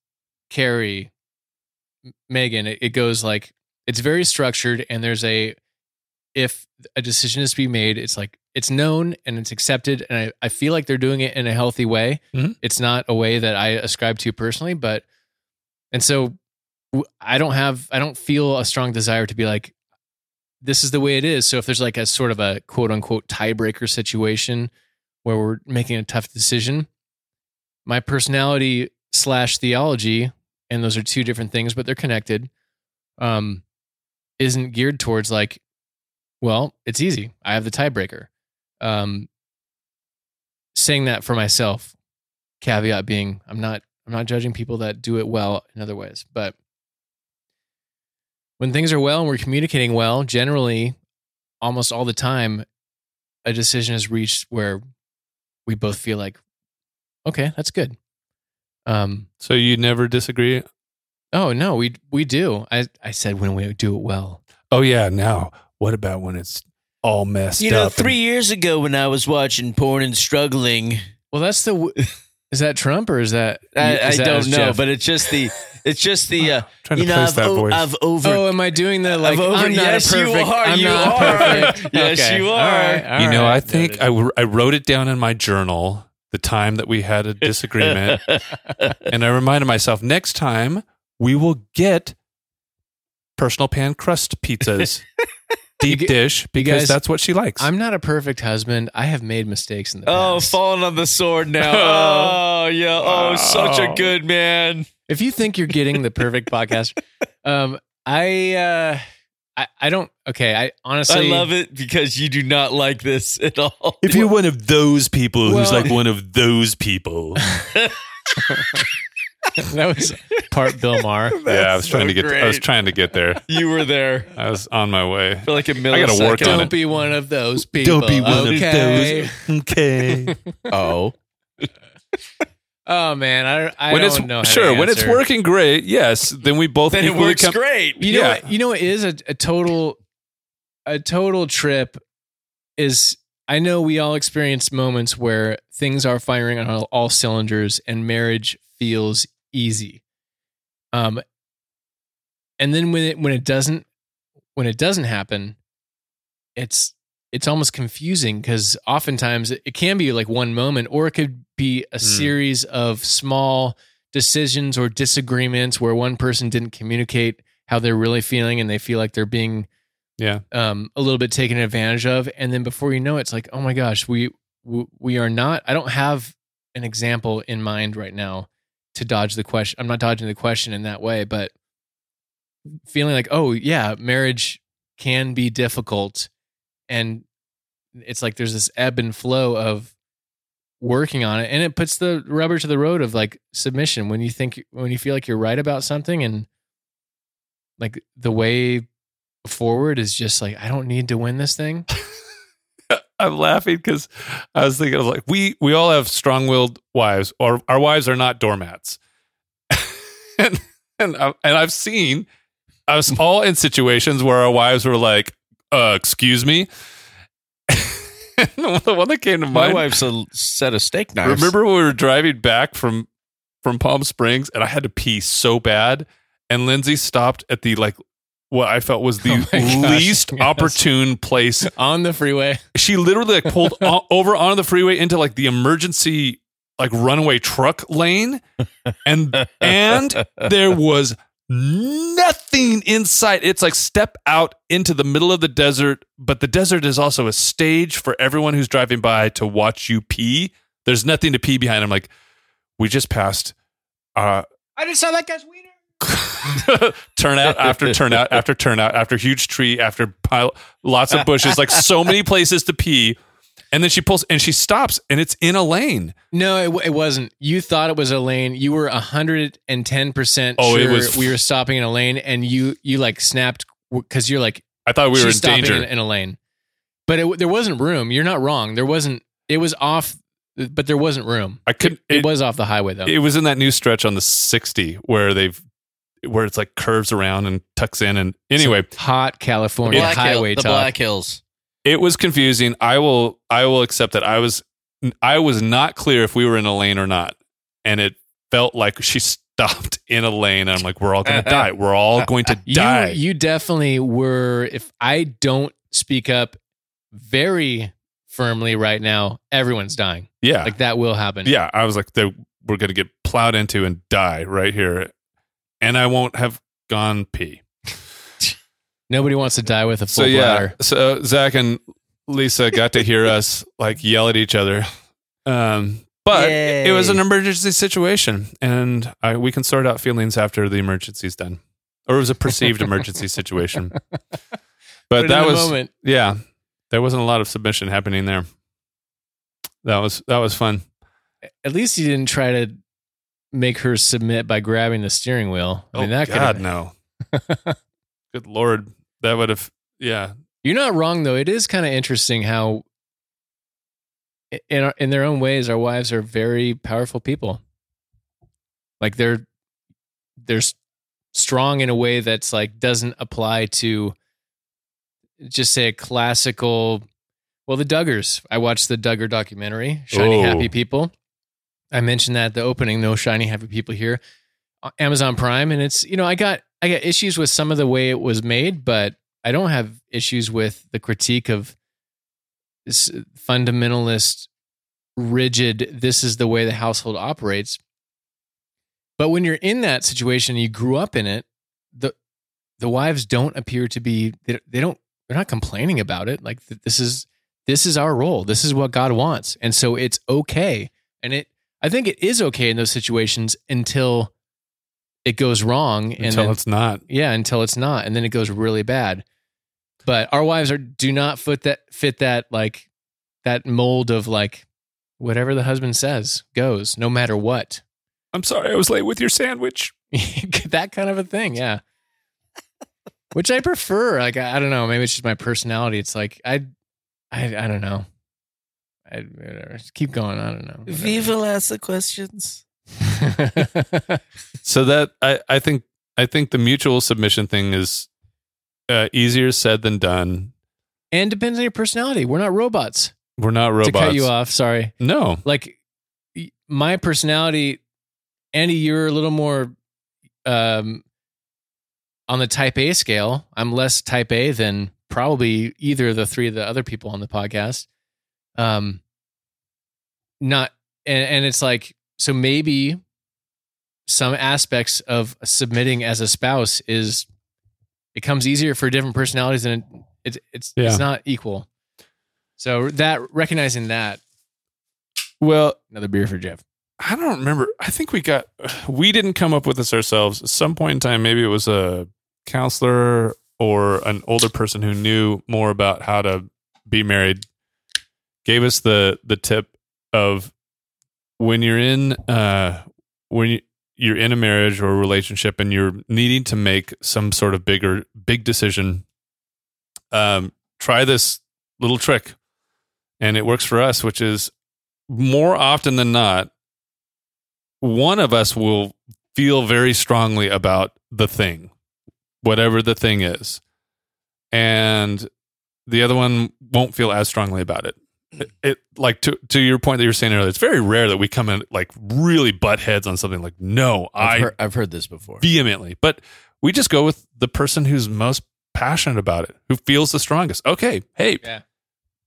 Carrie, Megan. It, it goes like it's very structured, and there's a if a decision is to be made, it's like it's known and it's accepted, and I, I feel like they're doing it in a healthy way. Mhm. It's not a way that I ascribe to personally, but and so I don't have I don't feel a strong desire to be like this is the way it is. So if there's like a sort of a quote unquote tiebreaker situation where we're making a tough decision, my personality slash theology, and those are two different things, but they're connected, um, isn't geared towards like, well, it's easy. I have the tiebreaker. Um, saying that for myself, caveat being I'm not I'm not judging people that do it well in other ways, but when things are well and we're communicating well, generally, almost all the time, a decision is reached where we both feel like, okay, that's good. Um, So you never disagree? oh no, we we do. I I said when we do it well. Oh yeah. Now, what about when it's all messed up? You know, up? and- three years ago when I was watching porn and struggling, Well, that's the. w- Is that Trump or is that? I, I that don't know, Jeff? but it's just the, it's just the, uh, trying to you know, place I've, that o- voice. I've over. Oh, am I doing the like? I've over- I'm not yes, a You are. I'm you not are. perfect. Yes, Okay. you are. right, all you know, I think I, I wrote it down in my journal the time that we had a disagreement, and I reminded myself next time we will get personal pan crust pizzas, deep You dish, because guys- that's what she likes. I'm not a perfect husband. I have made mistakes in the oh, past. Oh, falling on the sword now. Oh, yeah. Oh, such a good man. if you think you're getting the perfect podcast, um, I, uh, I, I don't. Okay, I honestly, I love it because you do not like this at all. if you're one of those people who's like one of those people, that was part Bill Maher. yeah, I was trying so to get. I was trying to get there. you were there I was on my way. for like a millisecond. I gotta work Don't it. be one of those people. Don't be one okay? of those. Okay. Oh, Oh man, I, I when don't it's know. How to sure when it's working great, yes, then we both then it equally works come- great. You know, Yeah. what, you know, what is a, a total, a total trip. Is I know we all experience moments where things are firing on all, all cylinders and marriage feels easy. Um, and then when it when it doesn't when it doesn't happen, it's it's almost confusing because oftentimes it, it can be like one moment or it could be a series of small decisions or disagreements where one person didn't communicate how they're really feeling and they feel like they're being Yeah. um, a little bit taken advantage of. And then before you know it, it's like oh my gosh we, we are not i don't have an example in mind right now to dodge the question i'm not dodging the question in that way but feeling like oh yeah marriage can be difficult. And it's like there's this ebb and flow of working on it and it puts the rubber to the road of like submission when you think when you feel like you're right about something and like the way forward is just like I don't need to win this thing. I'm laughing because I was thinking, I was like, we we all have strong-willed wives, or our wives are not doormats. and and I, and I've seen us all in situations where our wives were like, uh, "Excuse me." the one that came to My mind. My wife's a set of steak knives. Remember when we were driving back from from Palm Springs and I had to pee so bad, and Lindsay stopped at the like what I felt was the Oh my gosh, least yes. opportune place On the freeway. she literally like pulled o- over onto the freeway into like the emergency like runaway truck lane and and there was nothing in sight. It's like step out into the middle of the desert but the desert is also a stage for everyone who's driving by to watch you pee. There's nothing to pee behind. I'm like we just passed uh I just saw that guy's wiener. turnout after turnout after turnout after huge tree after pile lots of bushes like so many places to pee and then she pulls and she stops and it's in a lane No, it, w- it wasn't. You thought it was a lane. You were hundred and ten percent Oh, sure it was- we were stopping in a lane, and you you like snapped because you're like i thought we were in danger in, in a lane, but it, there wasn't room. You're not wrong. There wasn't. It was off, but there wasn't room. i couldn't It, it, was off the highway though. it was in that new stretch on the 60 where they've where it's like curves around and tucks in. And anyway, hot California Black Hill- highway the talk. Black Hills. It was confusing. I will I will accept that I was I was not clear if we were in a lane or not, and it felt like she stopped in a lane. And I'm like, we're all going to die. We're all going to you die. you definitely were. If I don't speak up very firmly right now, everyone's dying. yeah, Like that will happen. yeah. I was like, they- we're going to get plowed into and die right here, and I won't have gone pee. Nobody wants to die with a full so yeah, bladder. so Zack and Lisa got to hear us like yell at each other. Um, but it was an emergency situation, and I, we can sort out feelings after the emergency's done, or it was a perceived emergency situation. But, But that in the was moment. yeah, there wasn't a lot of submission happening there. That was that was fun. At least you didn't try to make her submit by grabbing the steering wheel. I mean, that could Oh, God have. no. Good lord, that would have yeah. You're not wrong though. It is kind of interesting how, in our, in their own ways, our wives are very powerful people. Like they're they're strong in a way that's like doesn't apply to just say a classical. Well, the Duggars. I watched the Duggar documentary, Shiny Oh. Happy People. I mentioned that at the opening. No shiny happy people here. Uh, Amazon Prime, and it's you know I got I got issues with some of the way it was made, but I don't have issues with the critique of this fundamentalist, rigid. This is the way the household operates. But when you're in that situation, you grew up in it. the The wives don't appear to be. They, they don't. They're not complaining about it. Like this is this is our role. This is what God wants, and so it's okay. And it, I think it is okay in those situations until it goes wrong, and Until then it's not. yeah, until it's not, and then it goes really bad. But our wives are do not fit that fit that like that mold of like whatever the husband says goes, no matter what. I'm sorry, I was late with your sandwich. that kind of a thing, yeah. Which I prefer. Like I, I don't know, maybe it's just my personality. It's like I, I, I don't know. I whatever. Just keep going. I don't know. Viva ask the questions. So that I, I think I think the mutual submission thing is uh, easier said than done. and depends on your personality. We're not robots. We're not robots. To cut you off, sorry. No, like my personality andy you're a little more um on the type a scale i'm less type a than probably either of the three of the other people on the podcast um not and, and it's like so maybe some aspects of submitting as a spouse is it comes easier for different personalities and it, it's it's Yeah. it's not equal so that recognizing that well, another beer for jeff I don't remember. I think we got we didn't come up with this ourselves. At some point in time, maybe it was a counselor or an older person who knew more about how to be married gave us the the tip of when you're in uh when you, you're in a marriage or a relationship and you're needing to make some sort of bigger big decision um try this little trick and it works for us which is more often than not one of us will feel very strongly about the thing, whatever the thing is, and the other one won't feel as strongly about it. It, it- like to to your point that you were saying earlier, it's very rare that we come in like really butt heads on something. Like, no, I've, I heard, I've heard this before. vehemently, but we just go with the person who's most passionate about it, who feels the strongest. Okay, hey, Yeah.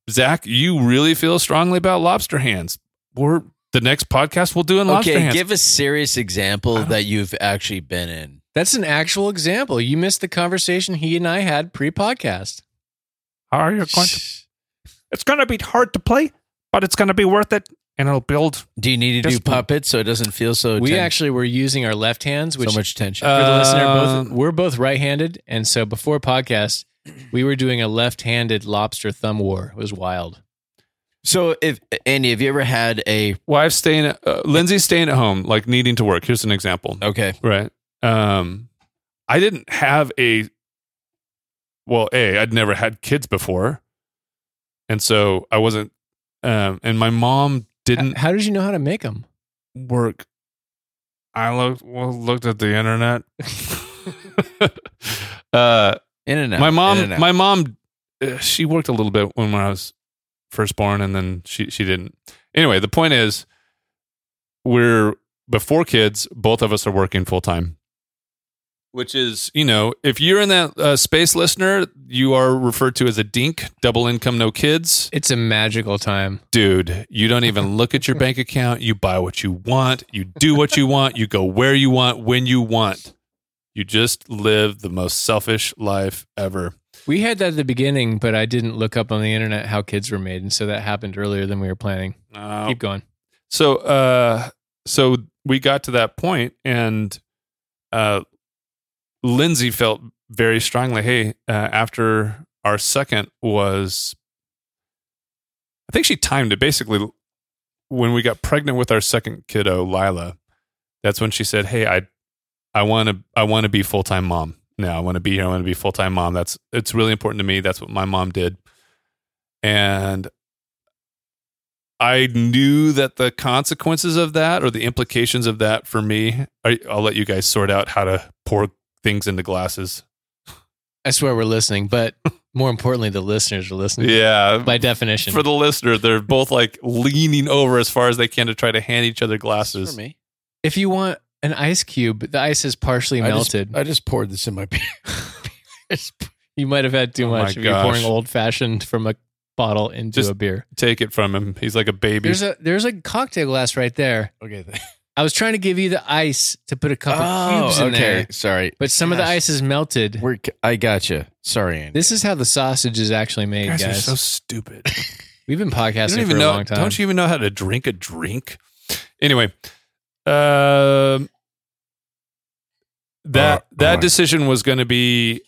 Zack, you really feel strongly about lobster hands. We're the next podcast we'll do in lobster Okay, hands. give a serious example that you've actually been in. That's an actual example. You missed the conversation he and I had pre-podcast. How are you going to? It's going to be hard to play, but it's going to be worth it, and it'll build. Do you need to do puppets so it doesn't feel so? we ten- actually were using our left hands, which so much tension. for the listener, both Um, we're both right-handed, and so before podcast, we were doing a left-handed lobster thumb war. It was wild. so, if Andy, have you ever had a Wife staying, at, uh, Lindsay's staying at home, like needing to work. Here's an example. okay? Right. Um, I didn't have a. Well, a I'd never had kids before, and so I wasn't. Um, and my mom didn't How did you know how to make them? work. I looked well, looked at the internet. uh, In and out. my in mom, and out. my mom, uh, she worked a little bit when I was first born, and then she she didn't. Anyway, the point is, we're before kids. Both of us are working full time, which is you know if you're in that uh, space, listener, you are referred to as a dink, double income, no kids. It's a magical time. Dude, you don't even look at your bank account. You buy what you want. You do what you want. You go where you want, when you want. You just live the most selfish life ever. We had that at the beginning, but I didn't look up on the internet how kids were made, and so that happened earlier than we were planning. Uh, Keep going. so, uh, so we got to that point, and uh, Lindsay felt very strongly. Hey, uh, after our second was, I think she timed it basically when we got pregnant with our second kiddo, Lila. That's when she said, "Hey, I, I want to, I want to be full time mom." now. I want to be here. I want to be full time mom. That's it's really important to me. That's what my mom did, and I knew that the consequences of that or the implications of that for me. I, I'll let you guys sort out how to pour things into glasses. I swear we're listening, but more importantly, the listeners are listening. Yeah, By definition. for the listener, they're both like leaning over as far as they can to try to hand each other glasses. for me. if you want an ice cube, the ice is partially I just- melted. I just poured this in my beer. you might have had too Oh much if you're pouring old fashioned from a bottle into Just- a beer. Take it from him. He's like a baby. There's a there's a cocktail glass right there. okay. th- I was trying to give you the ice to put a couple Oh, cubes in okay. there, Sorry. but some of the ice is melted. We're, I gotcha. Sorry, Andy. This is how the sausage is actually made, you guys, guys. are so stupid. We've been podcasting don't for even a know. long time. Don't you even know how to drink a drink? Anyway, um, that Uh, that uh. decision was going to be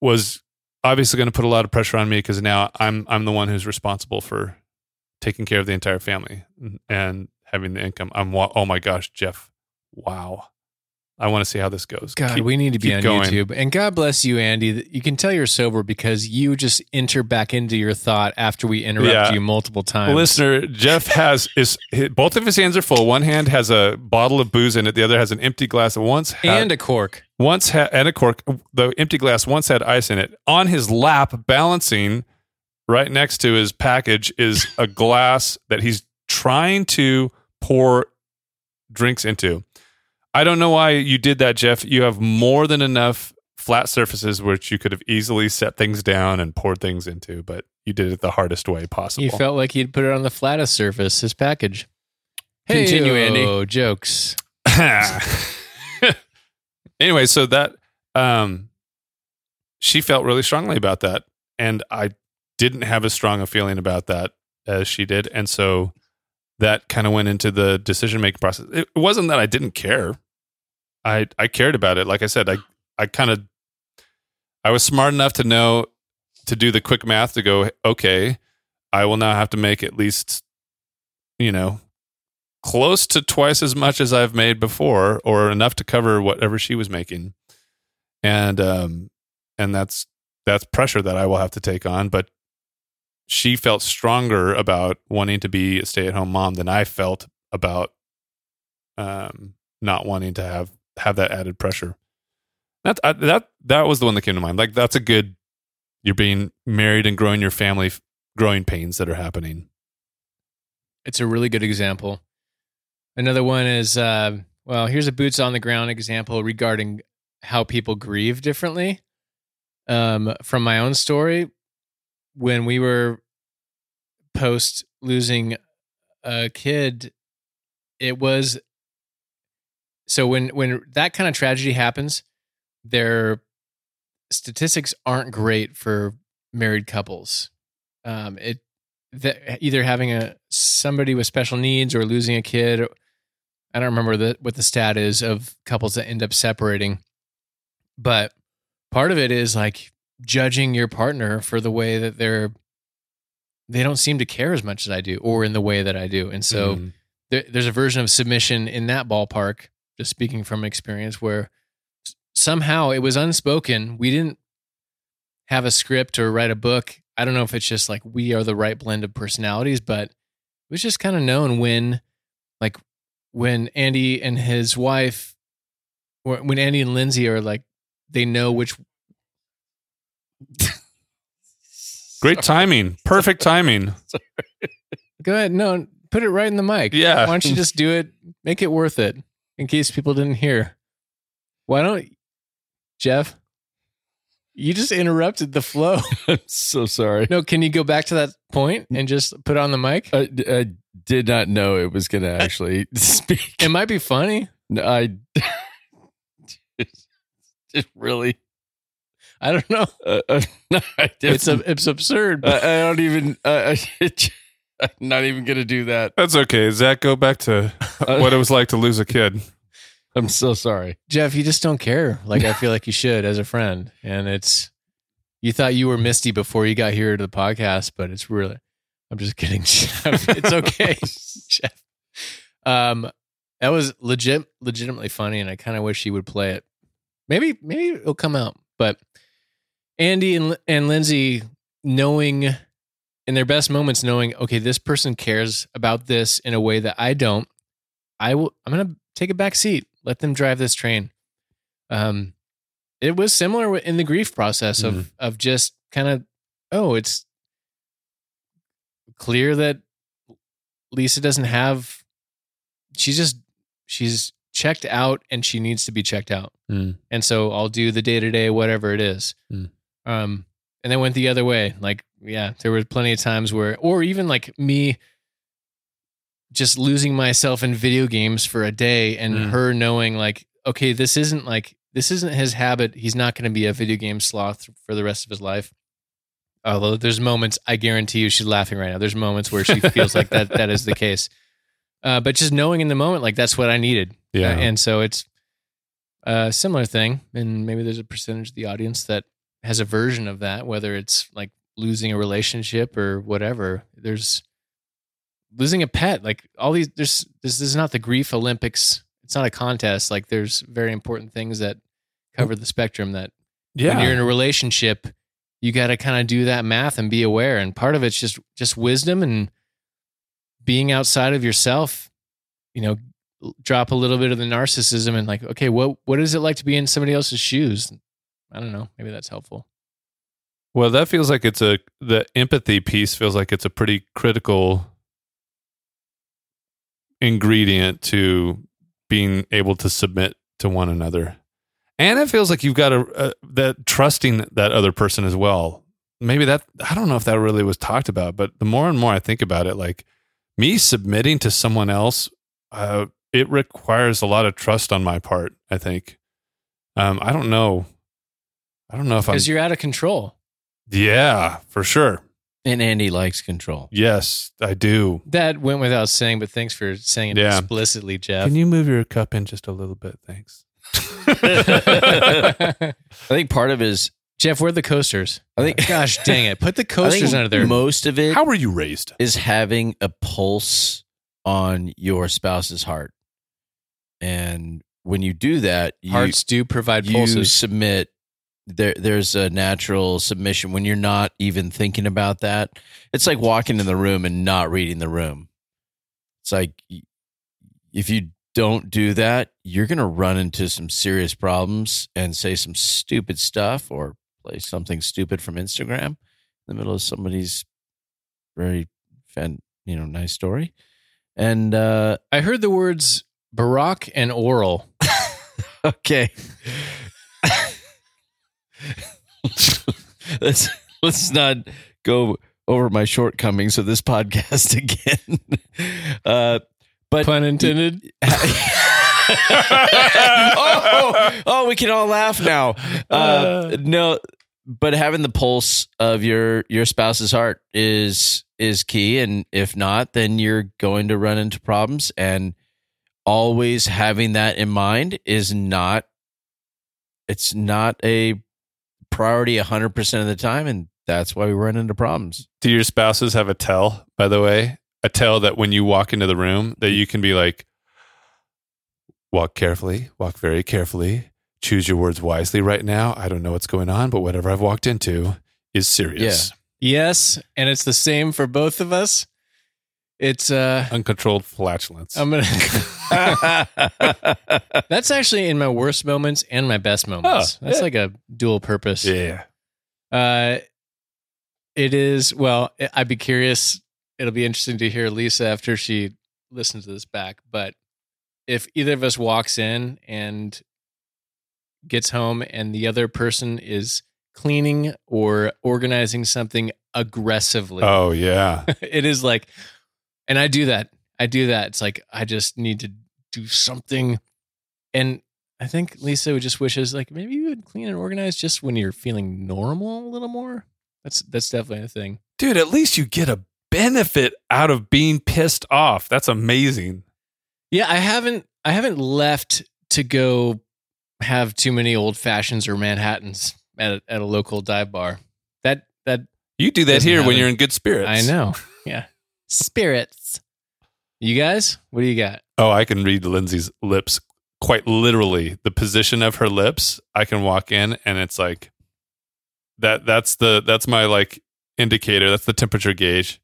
was obviously going to put a lot of pressure on me because now I'm I'm the one who's responsible for taking care of the entire family and having the income. I'm wa- oh my gosh, Jeff, wow. I want to see how this goes. God, Keep- we need to be on going. YouTube. And God bless you, Andy. You can tell you're sober because you just enter back into your thought after we interrupt Yeah. you multiple times. Listener, Jeff has is both of his hands are full. One hand has a bottle of booze in it. The other has an empty glass. Once had, and a cork. once had and a cork. The empty glass once had ice in it. On his lap, balancing right next to his package, is a glass that he's trying to pour drinks into. I don't know why you did that, Jeff. You have more than enough flat surfaces which you could have easily set things down and poured things into, but you did it the hardest way possible. He felt like he'd put it on the flattest surface, his package. Continue, Hey-o, Andy. Jokes. anyway, so that um she felt really strongly about that and I didn't have as strong a feeling about that as she did and so that kind of went into the decision making process. It wasn't that I didn't care. I I cared about it. Like I said, I I kind of I was smart enough to know to do the quick math to go, okay, I will now have to make at least you know close to twice as much as I've made before, or enough to cover whatever she was making, and um, and that's that's pressure that I will have to take on. But she felt stronger about wanting to be a stay at home mom than I felt about um not wanting to have have that added pressure. That I, that that was the one that came to mind. Like that's a good. You're being married and growing your family, growing pains that are happening. It's a really good example. Another one is uh, well, here's a boots on the ground example regarding how people grieve differently. Um, from my own story, when we were post losing a kid, it was so when when that kind of tragedy happens, their statistics aren't great for married couples. Um, it that either having a somebody with special needs or losing a kid. I don't remember the, what the stat is of couples that end up separating, but part of it is like judging your partner for the way that they're they don't seem to care as much as I do, or in the way that I do, and so Mhm. there, there's a version of submission in that ballpark. Just speaking from experience, where somehow it was unspoken. We didn't have a script or write a book. I don't know if it's just like we are the right blend of personalities, but it was just kind of known when, like, when Andy and his wife wh- when Andy and Lindsay are like, they know which. Great timing. Perfect timing. Go ahead, no, put it right in the mic. Yeah. Why don't you just do it? Make it worth it, in case people didn't hear. Why don't, Jeff? You just interrupted the flow. I'm so sorry. No, can you go back to that point and just put it on the mic? I, I did not know it was going to actually speak. It might be funny. No, I it really. I don't know. Uh, uh, no, I It's a, it's absurd. I, I don't even. Uh, I'm not even going to do that. That's okay. Zack, go back to what it was like to lose a kid. I'm so sorry. Jeff, you just don't care. Like I feel like you should as a friend. And it's you thought you were Misty before you got here to the podcast, but it's really I'm just kidding, Jeff. It's okay, Jeff. Um that was legit legitimately funny and I kind of wish you would play it. Maybe maybe it'll come out. But Andy and and Lindsay knowing in their best moments knowing, okay, this person cares about this in a way that I don't. I will I'm going to take a back seat. Let them drive this train. Um it was similar in the grief process of of just kind of oh, it's clear that Lisa doesn't have she's just she's checked out and she needs to be checked out. Mm. And so I'll do the day to day, whatever it is. Mm. Um, and then went the other way. Like, yeah, there were plenty of times where, or even like me just losing myself in video games for a day and Mm. her knowing like, okay, this isn't like, this isn't his habit. He's not going to be a video game sloth for the rest of his life. Although there's moments, I guarantee you, she's laughing right now. There's moments where she feels like that that is the case. Uh, but just knowing in the moment, like that's what I needed. Yeah. Uh, and so it's a similar thing. And maybe there's a percentage of the audience that has a version of that, whether it's like losing a relationship or whatever. There's losing a pet. Like all these, there's this, this is not the grief Olympics. It's not a contest. Like there's very important things that cover the spectrum that when you're in a relationship, you got to kind of do that math and be aware. And part of it's just just wisdom and being outside of yourself. You know, drop a little bit of the narcissism and like, okay, what what is it like to be in somebody else's shoes? I don't know. Maybe that's helpful. Well, that feels like it's a the empathy piece feels like it's a pretty critical ingredient to being able to submit to one another. And it feels like you've got a, a that trusting that other person as well. Maybe that I don't know if that really was talked about, but the more and more I think about it, like me submitting to someone else, uh, it requires a lot of trust on my part. I think. Um, I don't know. I don't know if I'm. Because you're out of control. Yeah, for sure. And Andy likes control. Yes, I do. That went without saying, but thanks for saying it Yeah. explicitly, Jeff. Can you move your cup in just a little bit? Thanks. I think part of it is. Jeff, where are the coasters? I think. Gosh dang it. Put the I coasters think under there. Most of it How were you raised? is having a pulse on your spouse's heart, and when you do that, you, Hearts do provide you pulses. submit there there's a natural submission when you're not even thinking about that it's like walking in the room and not reading the room it's like if you don't do that you're going to run into some serious problems and say some stupid stuff or play something stupid from instagram in the middle of somebody's very fan you know nice story and uh I heard the words Barack and oral. Okay. let's let's not go over my shortcomings of this podcast again. Uh, but Pun intended. oh, oh, we can all laugh now. Uh, no, but having the pulse of your your spouse's heart is is key, and if not, then you're going to run into problems. And always having that in mind is not. It's not a priority 100% of the time and that's why we run into problems. Do your spouses have a tell, by the way? A tell that when you walk into the room that you can be like, walk carefully, walk very carefully, choose your words wisely right now. I don't know what's going on, but whatever I've walked into is serious. Yes, and it's the same for both of us. It's uh Uncontrolled flatulence. I'm gonna that's actually in my worst moments and my best moments. Oh, that's yeah. like a dual purpose. yeah. Uh it is well, I'd be curious. It'll be interesting to hear Lisa after she listens to this back. But if either of us walks in and gets home and the other person is cleaning or organizing something aggressively, Oh yeah. it is like and i do that. I do that. It's like i just need to do something. And i think lisa would just wishes like maybe you would clean and organize just when you're feeling normal a little more. That's that's definitely a thing. Dude, at least you get a benefit out of being pissed off. That's amazing. yeah i haven't i haven't left to go have too many old fashions or manhattans at a, at a local dive bar. That that You do that here when you're in good spirits. i know. Yeah spirits you guys what do you got Oh, I can read Lindsay's lips quite literally. The position of her lips, I can walk in and it's like that that's the that's my like indicator. That's the temperature gauge.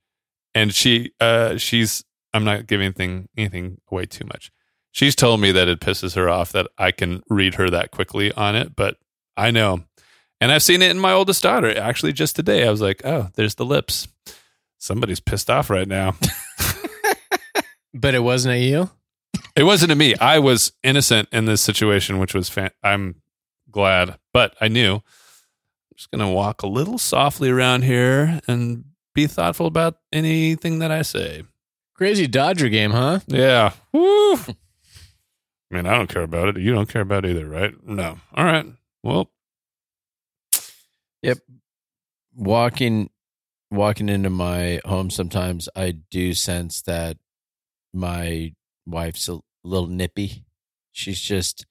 And she uh she's I'm not giving anything anything away too much. She's told me that it pisses her off that I can read her that quickly on it, but I know. And I've seen it in my oldest daughter. Actually, just today, I was like, "Oh, there's the lips. Somebody's pissed off right now." but it wasn't at you It wasn't to me. I was innocent in this situation, which was fan- I'm glad, but I knew. I'm just gonna walk a little softly around here and be thoughtful about anything that I say. crazy dodger game huh Yeah. Woo. I mean, I don't care about it. You don't care about it either, right? No. All right. Well, Yep. walking walking into my home sometimes i do sense that my wife's a little nippy she's just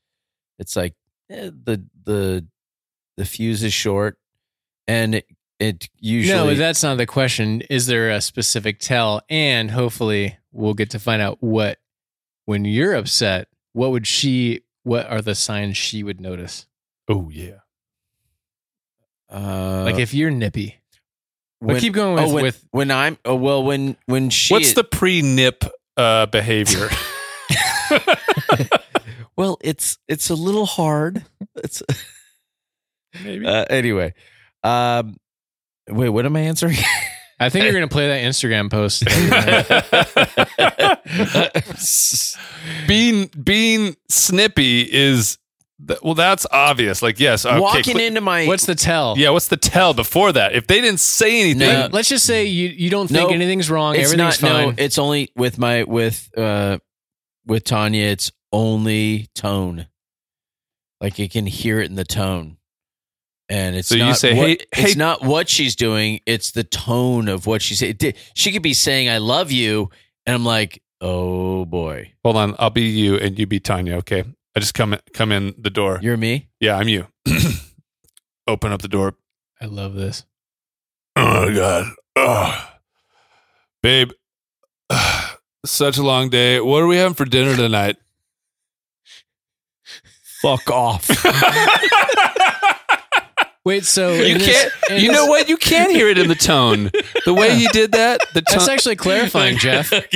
it's like eh, the the the fuse is short and it, it usually No, that's not the question. Is there a specific tell? And hopefully we'll get to find out what when you're upset, what would she what are the signs she would notice? oh yeah. uh, Like if you're nippy. When, but keep going with, oh, when, with when i'm oh well when when she What's the pre-nip uh, behavior? well it's it's a little hard it's Maybe. uh, anyway um wait what am i answering I think you're gonna play that Instagram post. being being snippy is th- well that's obvious. Like yes okay, walking cl- into my What's the tell? yeah what's the tell before that? If they didn't say anything No. Let's just say you you don't think No, anything's wrong, it's everything's not fine. no it's only with my with uh with tanya it's only tone. Like you can hear it in the tone. And it's So you not say, what, "Hey- it's hey- not what she's doing it's the tone of what she said. she could be saying i love you and i'm like oh boy. Hold on i'll be you and you be tanya okay i just come in, come in the door. You're me? Yeah i'm you. Open up the door. I love this. oh my god. Oh. babe such a long day. What are we having for dinner tonight? Fuck off Wait, so you can't in you know this- what you can hear it in the tone the way he did that the tone That's actually clarifying, Jeff. it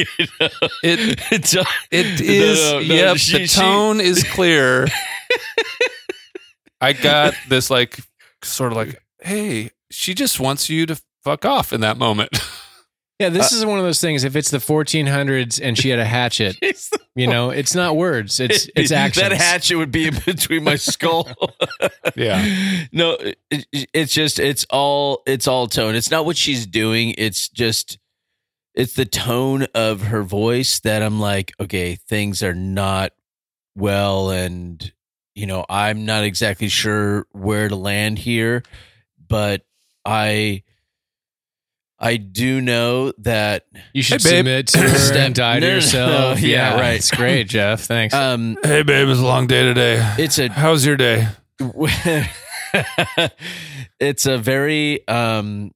it's It is. no, no, yep. she- the she- tone is clear. I got this like sort of like, hey, she just wants you to fuck off in that moment. Yeah, this uh, is one of those things. If it's the 1400s and she had a hatchet, you know, it's not words; it's it's actions. that hatchet would be in between my skull yeah. no it, it's just it's all it's all tone it's not what she's doing it's just it's the tone of her voice that i'm like okay things are not well and you know i'm not exactly sure where to land here but i i do know that You should Hey, submit to her Step- and die to No, no, no. yourself. Yeah, right. It's great, Jeff. Thanks. um Hey, babe, it's a long day today. it's a How's your day? it's a very um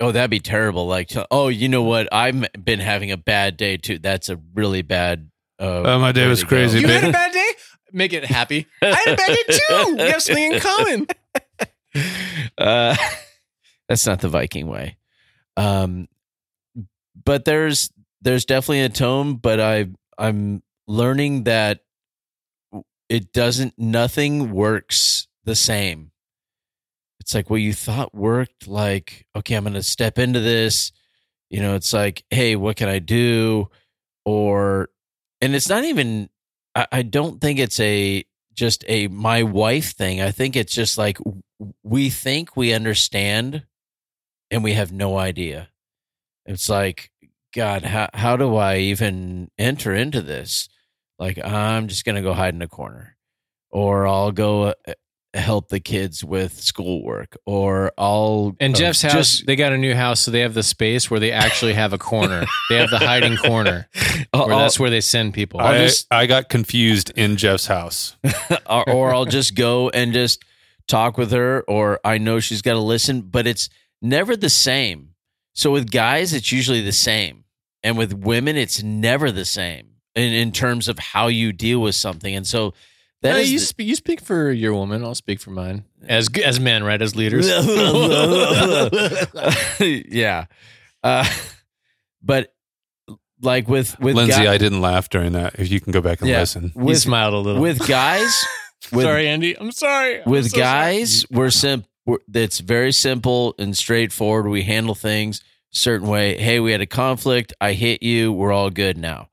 oh that'd be terrible like oh you know what i've been having a bad day too that's a really bad uh Oh, my day was crazy, you babe. had a bad day. Make it happy. I had a bad day too. We have something in common. uh that's not the viking way um but there's there's definitely a tone, but I I'm learning that it doesn't nothing works the same. It's like what you thought worked like okay, I'm to step into this. You know, it's like, hey, what can I do? Or and it's not even I, I don't think it's a just a my wife thing. I think it's just like we think we understand and we have no idea. It's like, God, how how do I even enter into this? Like, I'm just gonna go hide in a corner, or I'll go uh, help the kids with schoolwork, or I'll And uh, Jeff's house, just- they got a new house, so they have the space where they actually have a corner. they have the hiding corner, I'll- where that's where they send people. I'll I, just- I got confused in Jeff's house. or, or I'll just go and just talk with her, or I know she's got to listen, but it's never the same. So with guys, it's usually the same, and with women, it's never the same in, in terms of how you deal with something. And so that No, is you, the- sp- you speak for your woman. I'll speak for mine. As as men, right? As leaders. yeah, uh, but like with with Lindsay, guy- I didn't laugh during that. If you can go back and Yeah. listen. he smiled a little. with guys with sorry, Andy. I'm sorry. I'm with so sorry. guys we're simple it's very simple and straightforward we handle things a certain way hey we had a conflict i hit you we're all good now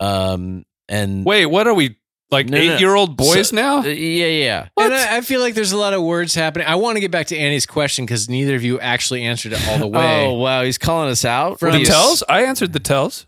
um and Wait, what are we like? No, no, no. eight year old boys So- now? uh, yeah yeah And I, I feel like there's a lot of words happening. I want to get back to Andy's question because neither of you actually answered it all the way. oh wow he's calling us out From- What do the tells? I answered the tells.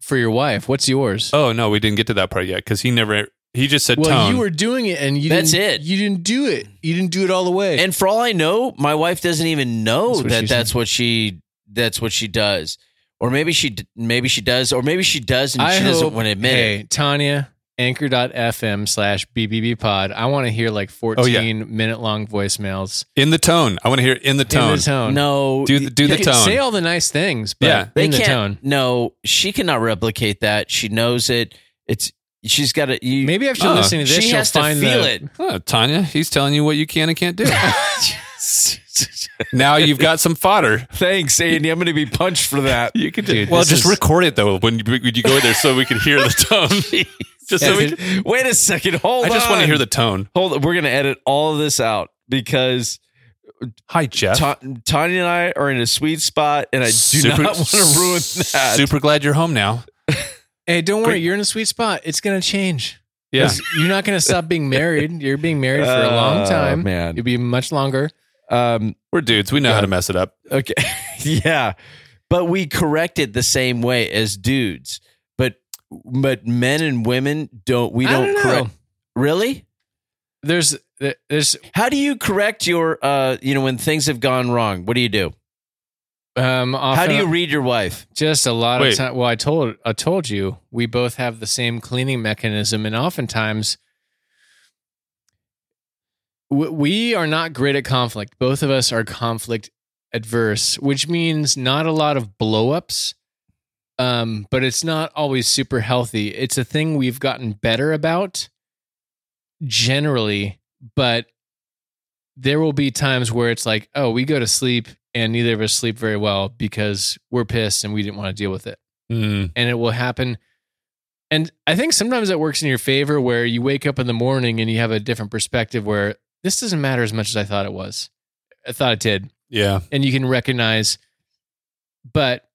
For your wife, what's yours? Oh no, we didn't get to that part yet because he never. He just said well, tone. you were doing it, and you That's didn't, it. You didn't do it. You didn't do it all the way. and for all i know my wife doesn't even know That's what that she that's what she that's what she does or maybe she d- maybe she does or maybe she does and she doesn't want to admit hey, it Tanya, anchor.fm slash BBB pod. I want to hear like 14 Oh, yeah. minute long voicemails. in the tone. I want to hear it in the tone. In the tone. no Do the do You the can tone. Say all the nice things, but Yeah. they in the can't tone. no she cannot replicate that she knows it it's she's got to you Maybe after Oh, uh, listening to this, she she'll has to feel the, it Oh, Tanya, he's telling you what you can and can't do. now you've got some fodder. thanks andy i'm gonna be punched for that You could do. Dude, well, just is- record it though when you, when you go there so we can hear the tone. just so we can, wait a second hold I just on want to hear the tone. hold on. we're gonna edit all of this out because Hi, Jeff. Ta- Tanya and I are in a sweet spot, and I do not want to ruin that. Super glad you're home now. Hey, don't worry. Great. You're in a sweet spot. It's going to change. Yeah. 'Cause You're not going to stop being married. You're being married for a long Oh, time. man. You'll be much longer. Um, We're dudes. We know how to mess it up. okay, yeah, but we correct it the same way as dudes. But but men and women don't. We I don't, don't know. correct. Really? There's, there's, How do you correct your? Uh, you know, when things have gone wrong, what do you do? Um, How do you read your wife? Just a lot Wait. of time. Well, I told I told you we both have the same cleaning mechanism, and oftentimes w- we are not great at conflict. Both of us are conflict adverse, which means not a lot of blowups. Um, but it's not always super healthy. It's a thing we've gotten better about generally, but there will be times where it's like, oh, we go to sleep and neither of us sleep very well because we're pissed and we didn't want to deal with it. Mm. And it will happen. And I think sometimes it works in your favor where you wake up in the morning and you have a different perspective where this doesn't matter as much as I thought it was. I thought it did. Yeah. And you can recognize, but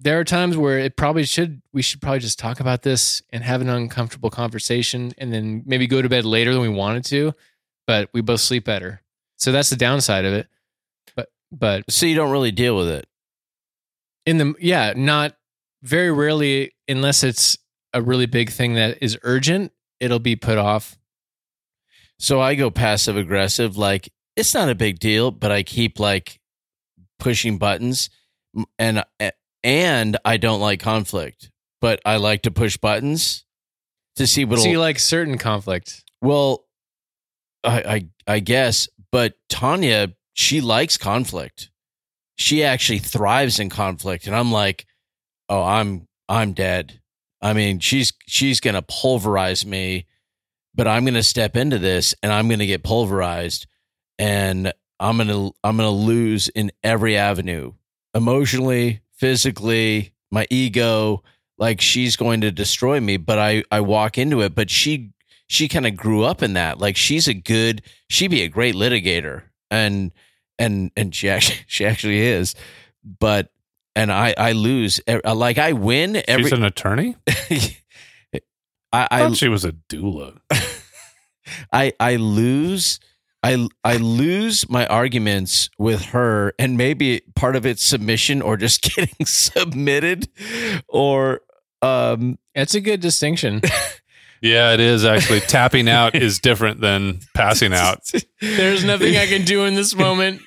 there are times where it probably should, we should probably just talk about this and have an uncomfortable conversation and then maybe go to bed later than we wanted to, but we both sleep better. So that's the downside of it. But, So you don't really deal with it. in the yeah not very rarely unless it's a really big thing that is urgent it'll be put off So I go passive aggressive. Like it's not a big deal, but I keep like pushing buttons, and and I don't like conflict, but I like to push buttons to see what. so you like certain conflict well, I, I I guess, but Tanya she likes conflict. She actually thrives in conflict, and I'm like, oh, I'm I'm dead. I mean, she's she's gonna pulverize me, but I'm gonna step into this, and I'm gonna get pulverized, and I'm gonna I'm gonna lose in every avenue, emotionally, physically, my ego, like she's going to destroy me. But I I walk into it. But she she kind of grew up in that. Like she's a good, she'd be a great litigator, and and and she actually she actually is. But and I I lose. E- Like I win every. She's an attorney. I, I I thought she was a doula. I I lose I I lose my arguments with her and maybe part of it's submission or just getting submitted or um That's a good distinction. Yeah, it is actually. Tapping out is different than passing out. There's nothing I can do in this moment.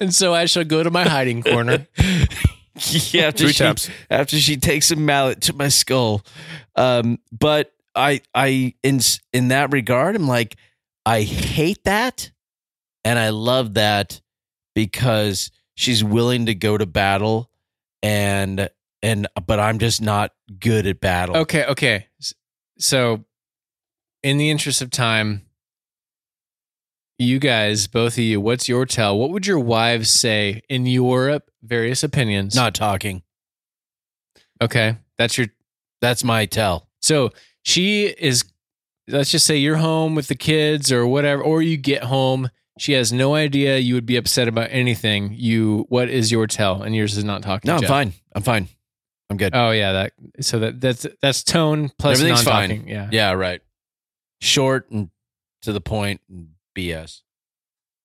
and so I shall go to my hiding corner. yeah, after Three she, taps. after she takes a mallet to my skull. Um, but I, I, in in that regard, I'm like, I hate that, and I love that because she's willing to go to battle, and and but I'm just not good at battle. Okay, okay. So, in the interest of time, you guys, both of you, what's your tell? What would your wives say in your various opinions? Not talking. okay. That's your. That's my tell. So she is. Let's just say you're home with the kids or whatever, or you get home. She has no idea you would be upset about anything. You, what is your tell? And yours is not talking. No, I'm Jeff. fine. I'm fine. I'm good. Oh yeah, that. So that that's that's tone plus Everything's non-talking. fine. Yeah. Yeah, right. Short and to the point and BS.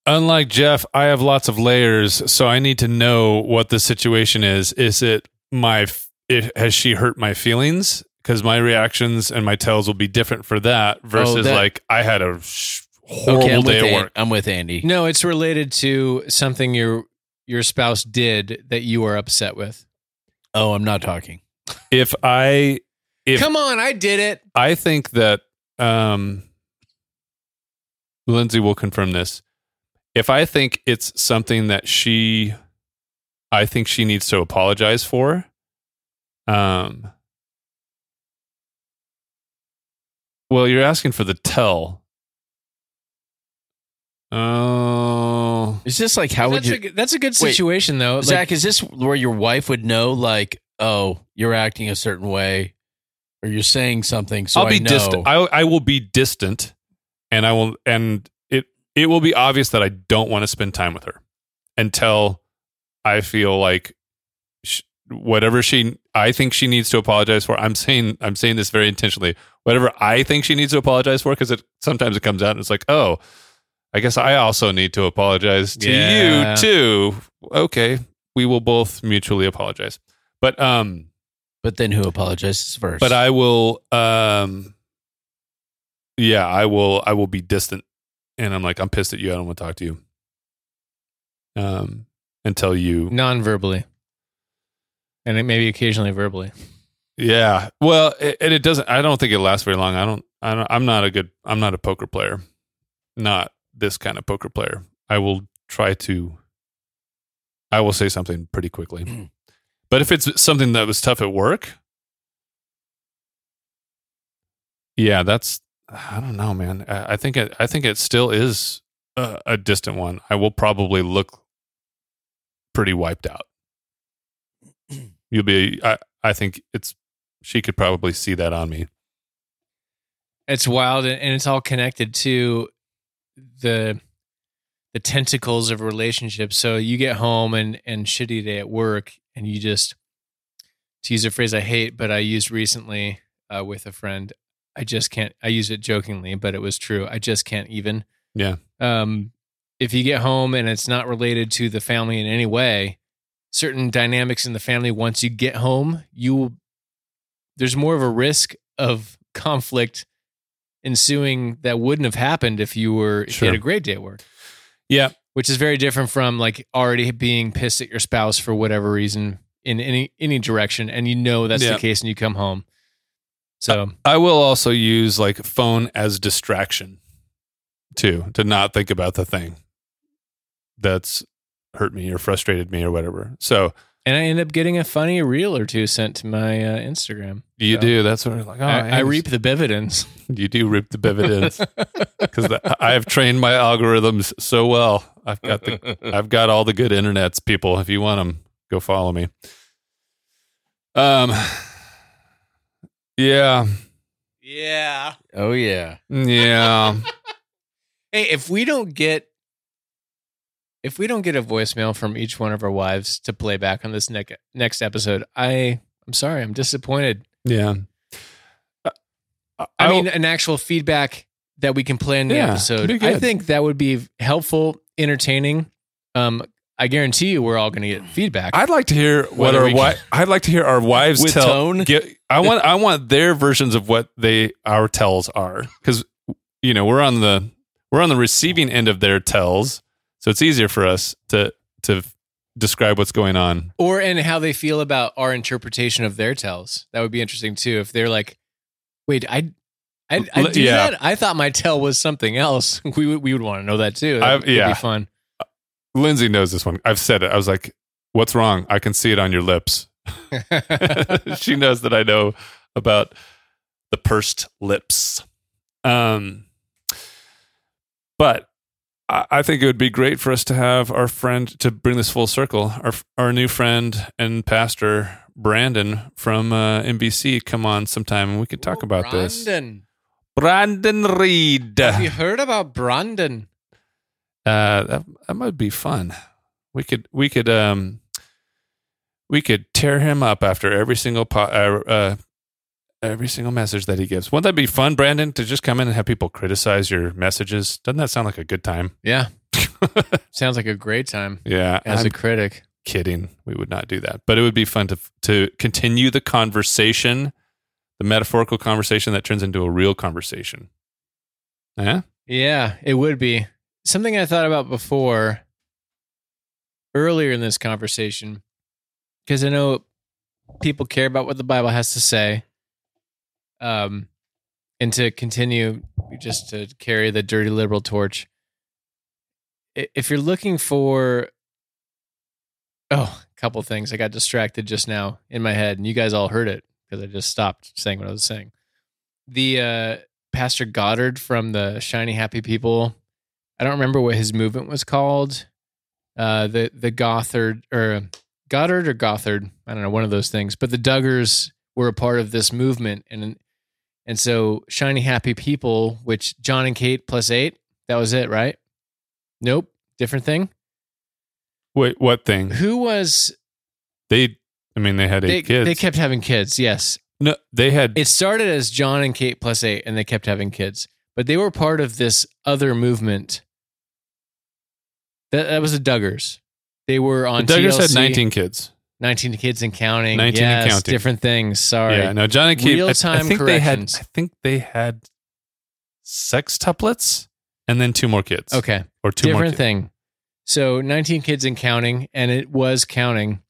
Unlike Jeff, I have lots of layers, so I need to know what the situation is. Is it my? f- It, has she hurt my feelings? Because my reactions and my tells will be different for that versus that- like I had a sh- horrible okay, day with, at An- work. I'm with Andy. No, it's related to something your your spouse did that you are upset with. Oh, I'm not talking. If I If- Come on, I did it. I think that um, Lindsay will confirm this. If I think it's something that she, I think she needs to apologize for. Um. Well, you're asking for the tell. Oh, Is this like how would that's, you, a, good- that's a good Wait, situation though. Like, Zack? Is this where your wife would know, like, oh, you're acting a certain way, or you're saying something? So I'll I be know. distant. I, I will be distant, and I will, and it it will be obvious that I don't want to spend time with her until I feel like sh- whatever she I think she needs to apologize for. I'm saying I'm saying this very intentionally. Whatever I think she needs to apologize for, because it sometimes it comes out and it's like, oh, I guess I also need to apologize to Yeah. you too. Okay, we will both mutually apologize. But um, but then who apologizes first? but I will um yeah, I will I will be distant and I'm like I'm pissed at you. I don't want to talk to you. Um until you non-verbally, and it maybe occasionally verbally. Yeah. Well, it, and it doesn't I don't think it lasts very long. I don't I don't I'm not a good I'm not a poker player. Not this kind of poker player. I will try to I will say something pretty quickly. Hmm. but if it's something that was tough at work, yeah, that's I don't know, man. I I think it I think it still is a, a distant one. I will probably look pretty wiped out. You'll be I I think it's she could probably see that on me. It's wild, and and it's all connected to the the tentacles of relationships. So you get home and and shitty day at work, and you just to use a phrase I hate, but I used recently uh, with a friend. I just can't. I use it jokingly, but it was true. I just can't even. Yeah. Um, if you get home and it's not related to the family in any way, certain dynamics in the family. Once you get home, you will. There's more of a risk of conflict ensuing that wouldn't have happened if you were if Sure. you had a great day at work Yeah. which is very different from like already being pissed at your spouse for whatever reason in any any direction and you know that's Yeah. the case and you come home so I will also use like phone as distraction too, to not think about the thing that's hurt me or frustrated me or whatever. So and i end up getting a funny reel or two sent to my uh, instagram you So, do. That's what I'm like. Oh, I, I Andy's- reap the dividends You do reap the dividends because I have trained my algorithms so well. I've got the I've got all the good internets, people. If you want them, go follow me. Um. Yeah. Yeah. Oh yeah. Yeah. Hey, if we don't get if we don't get a voicemail from each one of our wives to play back on this next next episode, I I'm sorry, I'm disappointed. yeah. I mean, an actual feedback that we can play in the Yeah, episode. I think that would be helpful, entertaining. Um, I guarantee you, we're all going to get feedback. I'd like to hear what Whether our we wi- I'd like to hear our wives With tell. tone? Get, I want I want their versions of what they our tells are because you know we're on the we're on the receiving end of their tells, so it's easier for us to to describe what's going on. or and how they feel about our interpretation of their tells. That would be interesting too. If they're like, "Wait, I, I do yeah. that. I thought my tell was something else." We would we would want to know that too. That would yeah. be fun. Lindsay knows this one. I've said it. I was like, "What's wrong? I can see it on your lips." she knows that I know about the pursed lips. Um, but I, think it would be great for us to have our friend to bring this full circle. Our our new friend and pastor Brandon from uh, NBC come on sometime and we could talk about this. Brandon. Brandon Reed. Have you heard about Brandon? Uh, that, that might be fun. We could we could um we could tear him up after every single po- uh, uh every single message that he gives. Wouldn't that be fun, Brandon, to just come in and have people criticize your messages? Doesn't that sound like a good time? Yeah, sounds like a great time yeah, as I'm a critic. kidding. We would not do that, but it would be fun to to continue the conversation, the metaphorical conversation that turns into a real conversation. Yeah, Yeah, it would be something I thought about before earlier in this conversation because I know people care about what the Bible has to say. Um, and to continue just to carry the dirty liberal torch. If you're looking for, oh, a couple things, I got distracted just now in my head, and you guys all heard it because I just stopped saying what I was saying. The uh, Pastor Goddard from the Shiny Happy People. I don't remember what his movement was called. Uh, the the Gothard or Goddard or Gothard. I don't know one of those things. But the Duggars were a part of this movement, and and so Shiny Happy People, which Jon and Kate plus eight. That was it, right? Nope, different thing. wait, what thing? Who was They, I mean, they had eight they? kids. They kept having kids. Yes, no, they had it started as Jon and Kate plus eight, and they kept having kids. But they were part of this other movement. That, that was the Duggars. They were the on Duggars had 19 kids. 19 kids and counting. 19 and counting. different things. Sorry. Yeah, no, Jon and Kate. I- I, Real-time think they had. corrections. I think they had sextuplets and then two more kids. Okay. or two more. different thing. So 19 kids and counting, and it was counting.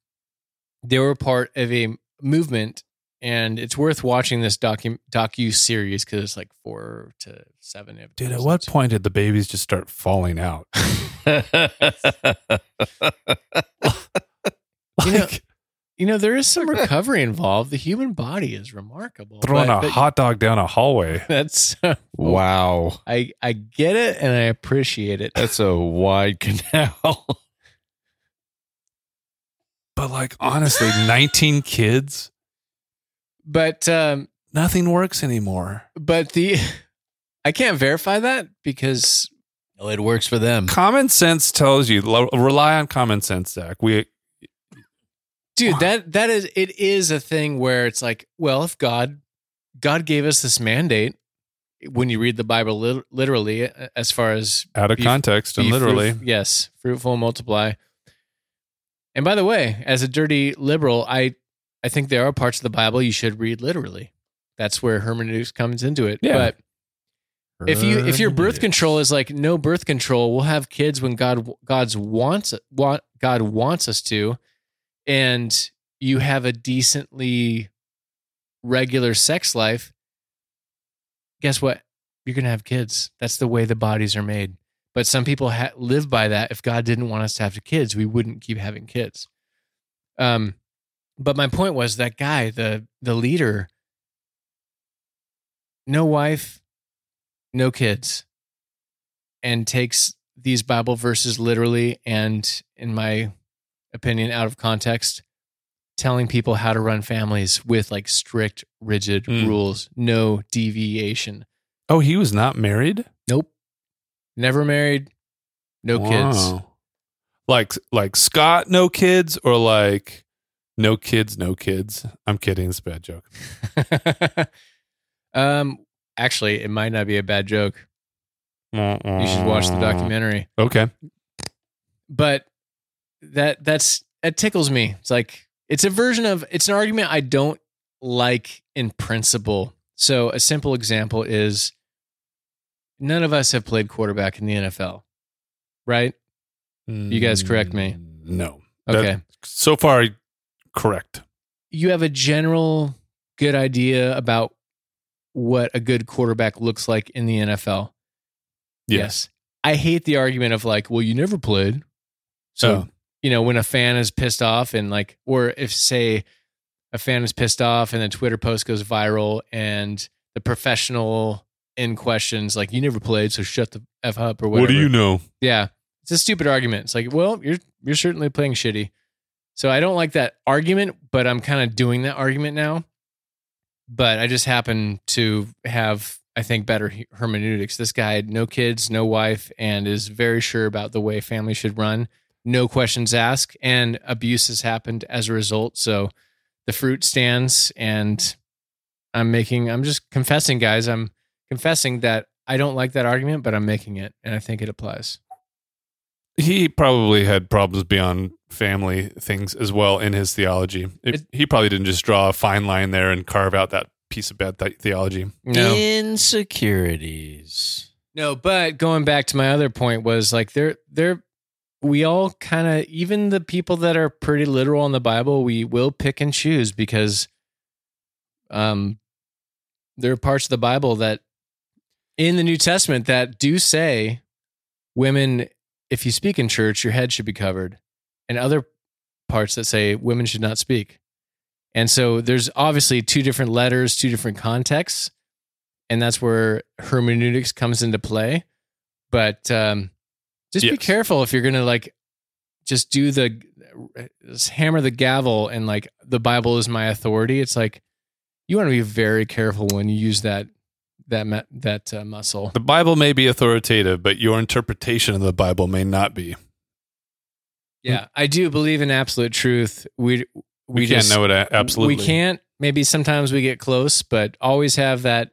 They were part of a movement, and it's worth watching this docu docu series because it's like four to seven. Dude, at what point did the babies just start falling out? You know, Like, You know, there is some recovery involved. The human body is remarkable. throwing But- a but hot dog down a hallway. That's wow. I I get it and I appreciate it. That's a wide canal. But like honestly, 19 kids, But um nothing works anymore. but the I can't verify that because well, it works for them. Common sense tells you lo- rely on common sense, Zack. We dude that that is it is a thing where it's like well if god god gave us this mandate when you read the bible lit- literally as far as out of Be- context and literally. fruit- yes fruitful multiply. And by the way as a dirty liberal i i think there are parts of the bible you should read literally. That's where hermeneutics comes into it. Yeah. but if you if your birth control is like no birth control we'll have kids when god god's wants want god wants us to and you have a decently regular sex life guess what? You're gonna have kids. That's the way the bodies are made. But some people ha- live by that. If god didn't want us to have kids we wouldn't keep having kids. Um but my point was that guy the the leader no wife no kids and takes these bible verses literally and in my opinion out of context telling people how to run families with like strict, rigid Mm. rules, no deviation. Oh, he was not married. Nope. Never married, no kids. Like like Scott, no kids, or like no kids, no kids. I'm kidding. It's a bad joke. um, actually, it might not be a bad joke. You should watch the documentary. Okay. But that that's that tickles me. It's like it's a version of it's an argument I don't like in principle. So a simple example is none of us have played quarterback in the NFL, right? You guys correct me. Mm, No. That- Okay. so far, correct. you have a general good idea about what a good quarterback looks like in the NFL. Yes. I hate the argument of like, well, you never played. So, Oh. You know, when a fan is pissed off and like, or if say a fan is pissed off and the Twitter post goes viral and the professional in questions like, you never played, so shut the F up or whatever. What do you know? Yeah. It's a stupid argument. It's like, well, you're you're certainly playing shitty. So I don't like that argument, but I'm kind of doing that argument now. But I just happen to have, I think, better hermeneutics. This guy had no kids, no wife, and is very sure about the way family should run. No questions asked, and abuse has happened as a result. So the fruit stands, and I'm making, I'm just confessing, guys. I'm confessing that I don't like that argument, but I'm making it, and I think it applies. He probably had problems beyond family things as well in his theology. It- It- he probably didn't just draw a fine line there and carve out that piece of bad th- theology. No. Insecurities. No, but going back to my other point was like they're they're we all kind of even the people that are pretty literal in the Bible, we will pick and choose because um there are parts of the Bible that in the New Testament that do say women if you speak in church, your head should be covered. And other parts that say women should not speak. And so there's obviously two different letters, two different contexts and that's where hermeneutics comes into play. But um, just be careful if you're going to like just do the just hammer the gavel and like the Bible is my authority. It's like you want to be very careful when you use that that that uh, muscle. The Bible may be authoritative, but your interpretation of the Bible may not be. Yeah, I do believe in absolute truth. We We, we, can't just, know it absolutely. We can't. Maybe sometimes we get close, but always have that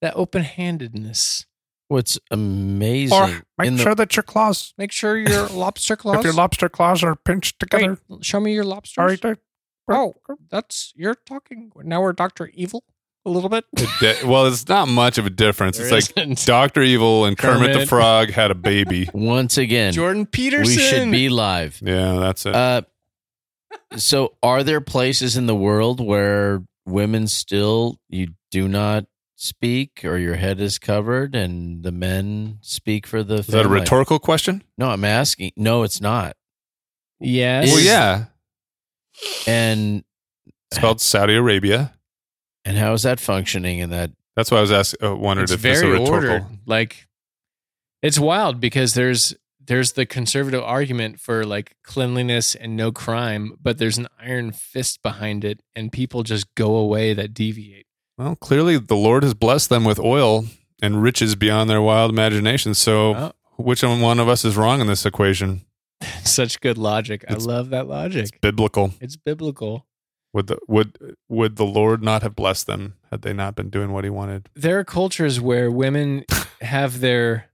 that open handedness. What's amazing Or make in the sure that your claws, Make sure your lobster claws. if your lobster claws are pinched together. Wait, show me your lobsters. All right, there. Oh, that's you're talking now. We're Doctor Evil a little bit. It di- well, it's not much of a difference. There it's like isn't. Doctor Evil and Kermit, the Frog had a baby. once again, Jordan Peterson. we should be live. Yeah, that's it. Uh, so, are there places in the world where women still you do not speak, or your head is covered, and the men speak for the? Is that a rhetorical question? No, I'm asking. No, it's not. Yes. Well, yeah. And It's called Saudi Arabia. and how is that functioning? In that That's why I was asking. Uh, wondered It's if it's a very rhetorical. ordered. Like it's wild because there's there's the conservative argument for like cleanliness and no crime, but there's an iron fist behind it, and people just go away that deviate. Well, clearly the Lord has blessed them with oil and riches beyond their wild imagination. So, Oh. which one of us is wrong in this equation? Such good logic. I love that logic. It's biblical. It's biblical. Would the would would the Lord not have blessed them had they not been doing what He wanted? there are cultures where women have their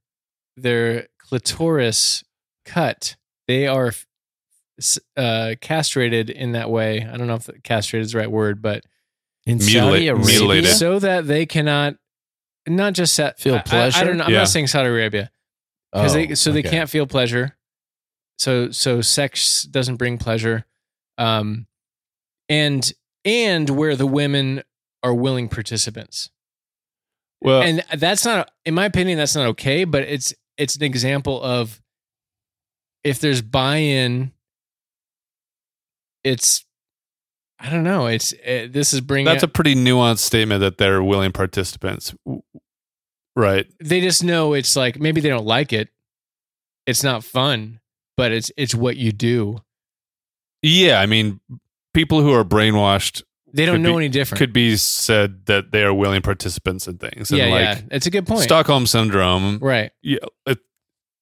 their clitoris cut. They are uh, castrated in that way. I don't know if castrated is the right word, but in Mutilate- Saudi Arabia, mutilated. so that they cannot not just sa- Feel I- I- I, pleasure? don't know. I'm Yeah. not saying Saudi Arabia because Oh, they so they okay. can't feel pleasure. So so sex doesn't bring pleasure, um, and and where the women are willing participants. Well, and that's not in my opinion that's not okay but it's it's an example of if there's buy-in it's i don't know it's uh, this is bringing that's a pretty nuanced statement that they're willing participants, right? they just know it's like maybe they don't like it it's not fun but it's it's what you do Yeah, I mean, people who are brainwashed They don't know be- any different. could be said that they are willing participants in things. And yeah, like yeah. It's a good point. Stockholm syndrome. Right. Yeah. It,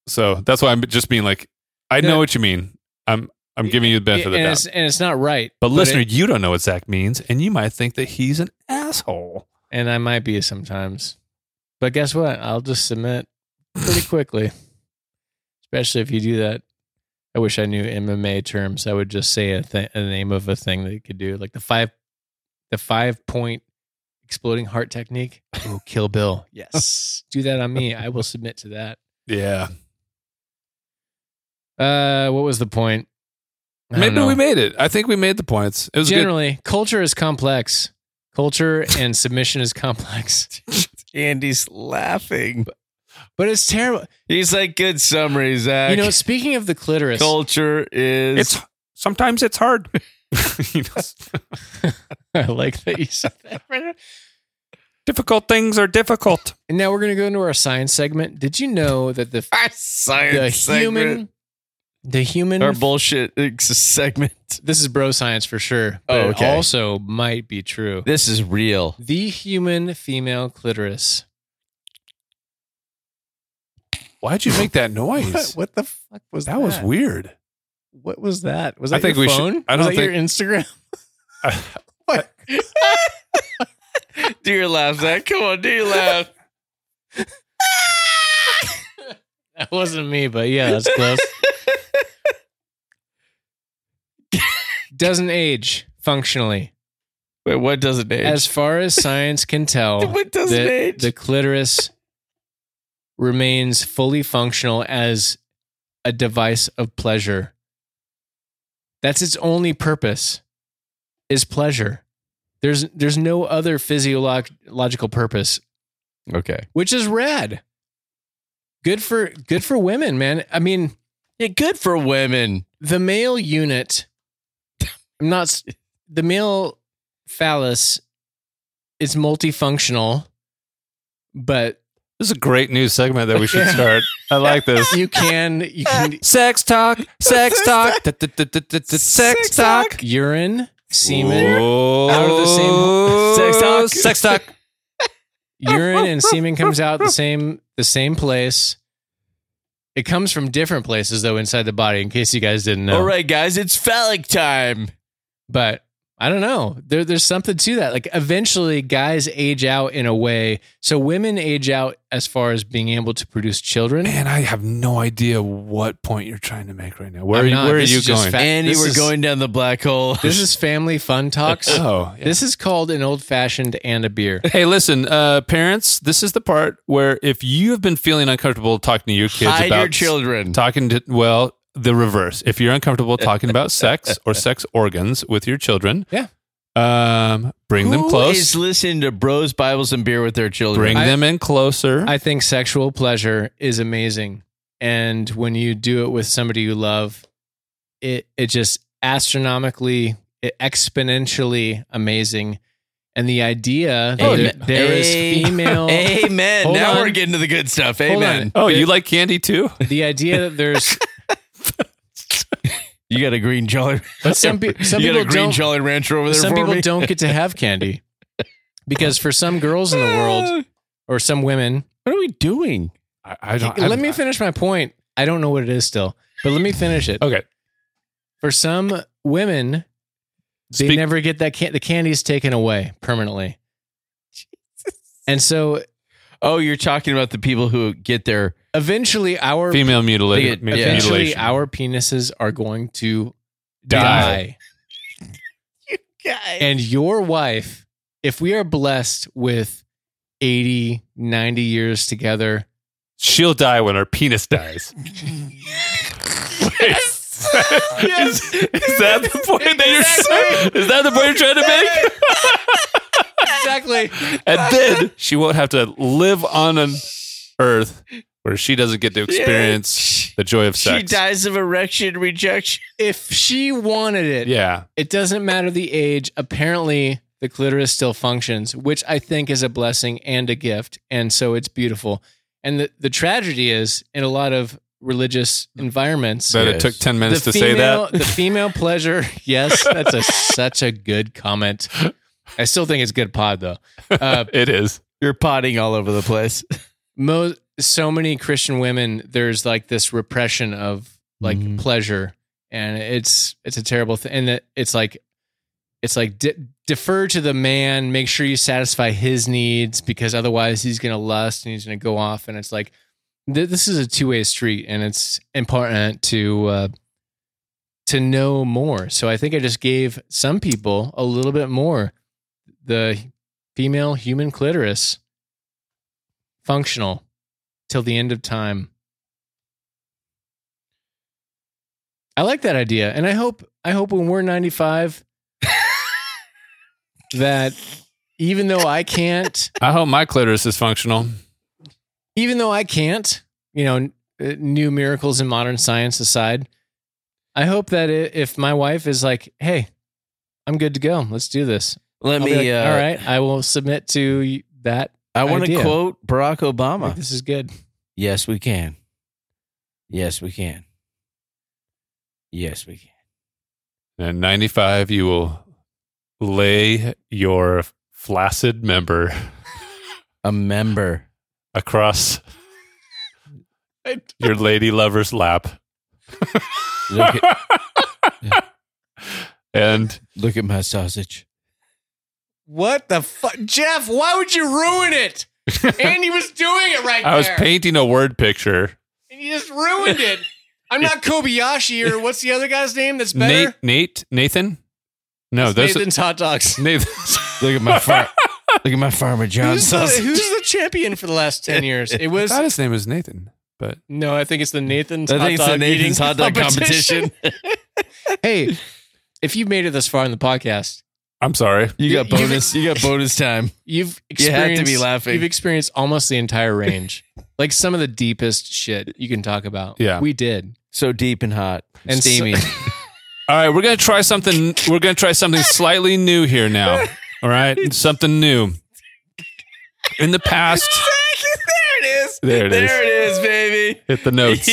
so that's why I'm just being like, I know what you mean. I'm I'm giving you the benefit of and the it's, doubt. and it's not right. But, listener, it- you don't know what Zack means, and you might think that he's an asshole. and I might be sometimes. But guess what? I'll just submit pretty quickly. Especially if you do that. I wish I knew MMA terms. I would just say a, th- a name of a thing that you could do, like the five, the five point exploding heart technique. Oh, Kill Bill. Yes, do that on me. I will submit to that. Yeah. Uh, what was the point? I don't Maybe know. we made it. I think we made the points. It was good. Generally, culture is complex. Culture and submission is complex, Andy's laughing. but it's terrible. He's like, good summary, Zack. You know, speaking of the clitoris, culture is. It's sometimes it's hard. You know, I like that you said that. difficult things are difficult. And now we're going to go into our science segment. Did you know that the our the science human segment. The human Our bullshit segment. this is bro science for sure, Oh, but it okay. also might be true. This is real. The human female clitoris. Why'd you make that noise? What the fuck was that That was weird. What was that? Was that I that think your we should- phone? I was don't that your Instagram? what? Do your laugh, Zack. Come on, do your laugh. That wasn't me, but yeah, that's close. Doesn't age functionally. Wait, what doesn't age? As far as science can tell, what doesn't the, age? the clitoris remains fully functional as a device of pleasure. That's its only purpose is pleasure. There's there's no other physiological purpose, okay. which is rad. Good for good for women, man. I mean, Yeah, good for women. the male unit I'm not the male phallus is multifunctional, but This is a great new segment that we should start. I like this. you can you can Sex talk, sex talk, sex talk. urine, semen, out of the same- Sex talk. Sex talk. urine and semen comes out the same the same place. It comes from different places though inside the body. In case you guys didn't know, All right, guys, it's phallic time. But I don't know. There, there's something to that. Like eventually, guys age out in a way. So women age out as far as being able to produce children. Man, I have no idea what point you're trying to make right now. Where are you, not. where are you going? fa- Andy, this we're is- going down the black hole. This is family fun talks. oh, yeah. This is called an old fashioned and a beer. Hey, listen, uh, parents. This is the part where if you have been feeling uncomfortable talking to your kids Hide about your children. talking to well, the reverse. If you're uncomfortable talking about sex or sex organs with your children, Yeah. um, bring them close. is listening to Bros, Bibles, and Beer with their children? bring I- them in closer. I think sexual pleasure is amazing. And when you do it with somebody you love, it it just astronomically, it exponentially amazing. And the idea that Oh, there- yeah. there is female Amen. Hold now on. we're getting to the good stuff. Amen. on. oh, you like candy too? the idea that there's You got a green jolly. but some, pe- some you got people a green don't jolly rancher over there some people me? don't get to have candy because for some girls in the world or some women What are we doing? I, I don't. let I- me finish my point i don't know what it is still but let me finish it Okay. for some women they Speak- never get that can- the candy's taken away permanently and so Oh, you're talking about the people who get their eventually our Female mutila- They get- mu- yeah. eventually mutilation. our penises are going to Die. die. and your wife if we are blessed with 80 90 years together She'll die when her penis dies. Yes. Is, is that the point that you're saying? Is that the point you're trying to make? exactly and then she won't have to live on an earth where she doesn't get to experience the joy of sex. She dies of erection rejection. if she wanted it Yeah. it doesn't matter the age apparently the clitoris still functions which i think is a blessing and a gift and so it's beautiful and the, the tragedy is in a lot of religious environments. Bet Yes. it took ten minutes the to say that. the female pleasure. Yes, that's a such a good comment. I still think it's good pod though. Uh, it is. You're potting all over the place. mo- so many Christian women, there's like this repression of like Mhm. pleasure, and it's it's a terrible thing. And it's like it's like de- defer to the man, make sure you satisfy his needs because otherwise he's gonna lust and he's gonna go off. And it's like th- this is a two way street, and it's important to uh, to know more. So I think I just gave some people a little bit more the female human clitoris functional till the end of time. I like that idea, and I hope I hope when we're 95 that even though I can't, I hope my clitoris is functional. even though I can't, you know, uh, new miracles in modern science aside, I hope that if my wife is like, "Hey, I'm good to go. Let's do this." Let I'll me. like, uh, All right, I will submit to that. I want to quote Barack Obama. this is good. Yes, we can. Yes, we can. Yes, we can. And ninety five, you will lay your flaccid member A member. across your lady lover's lap, Look at, and look at my sausage. What the fuck, Jeff? Why would you ruin it? Andy was doing it right now. I was there, painting a word picture. and you just ruined it. I'm not Kobayashi or what's the other guy's name that's better? Nate, Nate, Nathan. No, It's those Nathan's hot dogs. Nathan. Look at my far, look at my Farmer John Who's the, who's the champion for the last ten years? It I was thought his name was Nathan, but no, I think it's the Nathan's. I hot think it's the dog Nathan's hot dog competition. hey, if you've made it this far in the podcast, I'm sorry. You got You- you- bonus. You got bonus time. you've You had to be laughing. You've experienced almost the entire range, like some of the deepest shit you can talk about. Yeah. we did. So deep and hot, And so- steamy. All right, we're gonna try something. We're gonna try something slightly new here now. All right, something new. In the past, there it is. There it is. There it is, baby. hit the notes.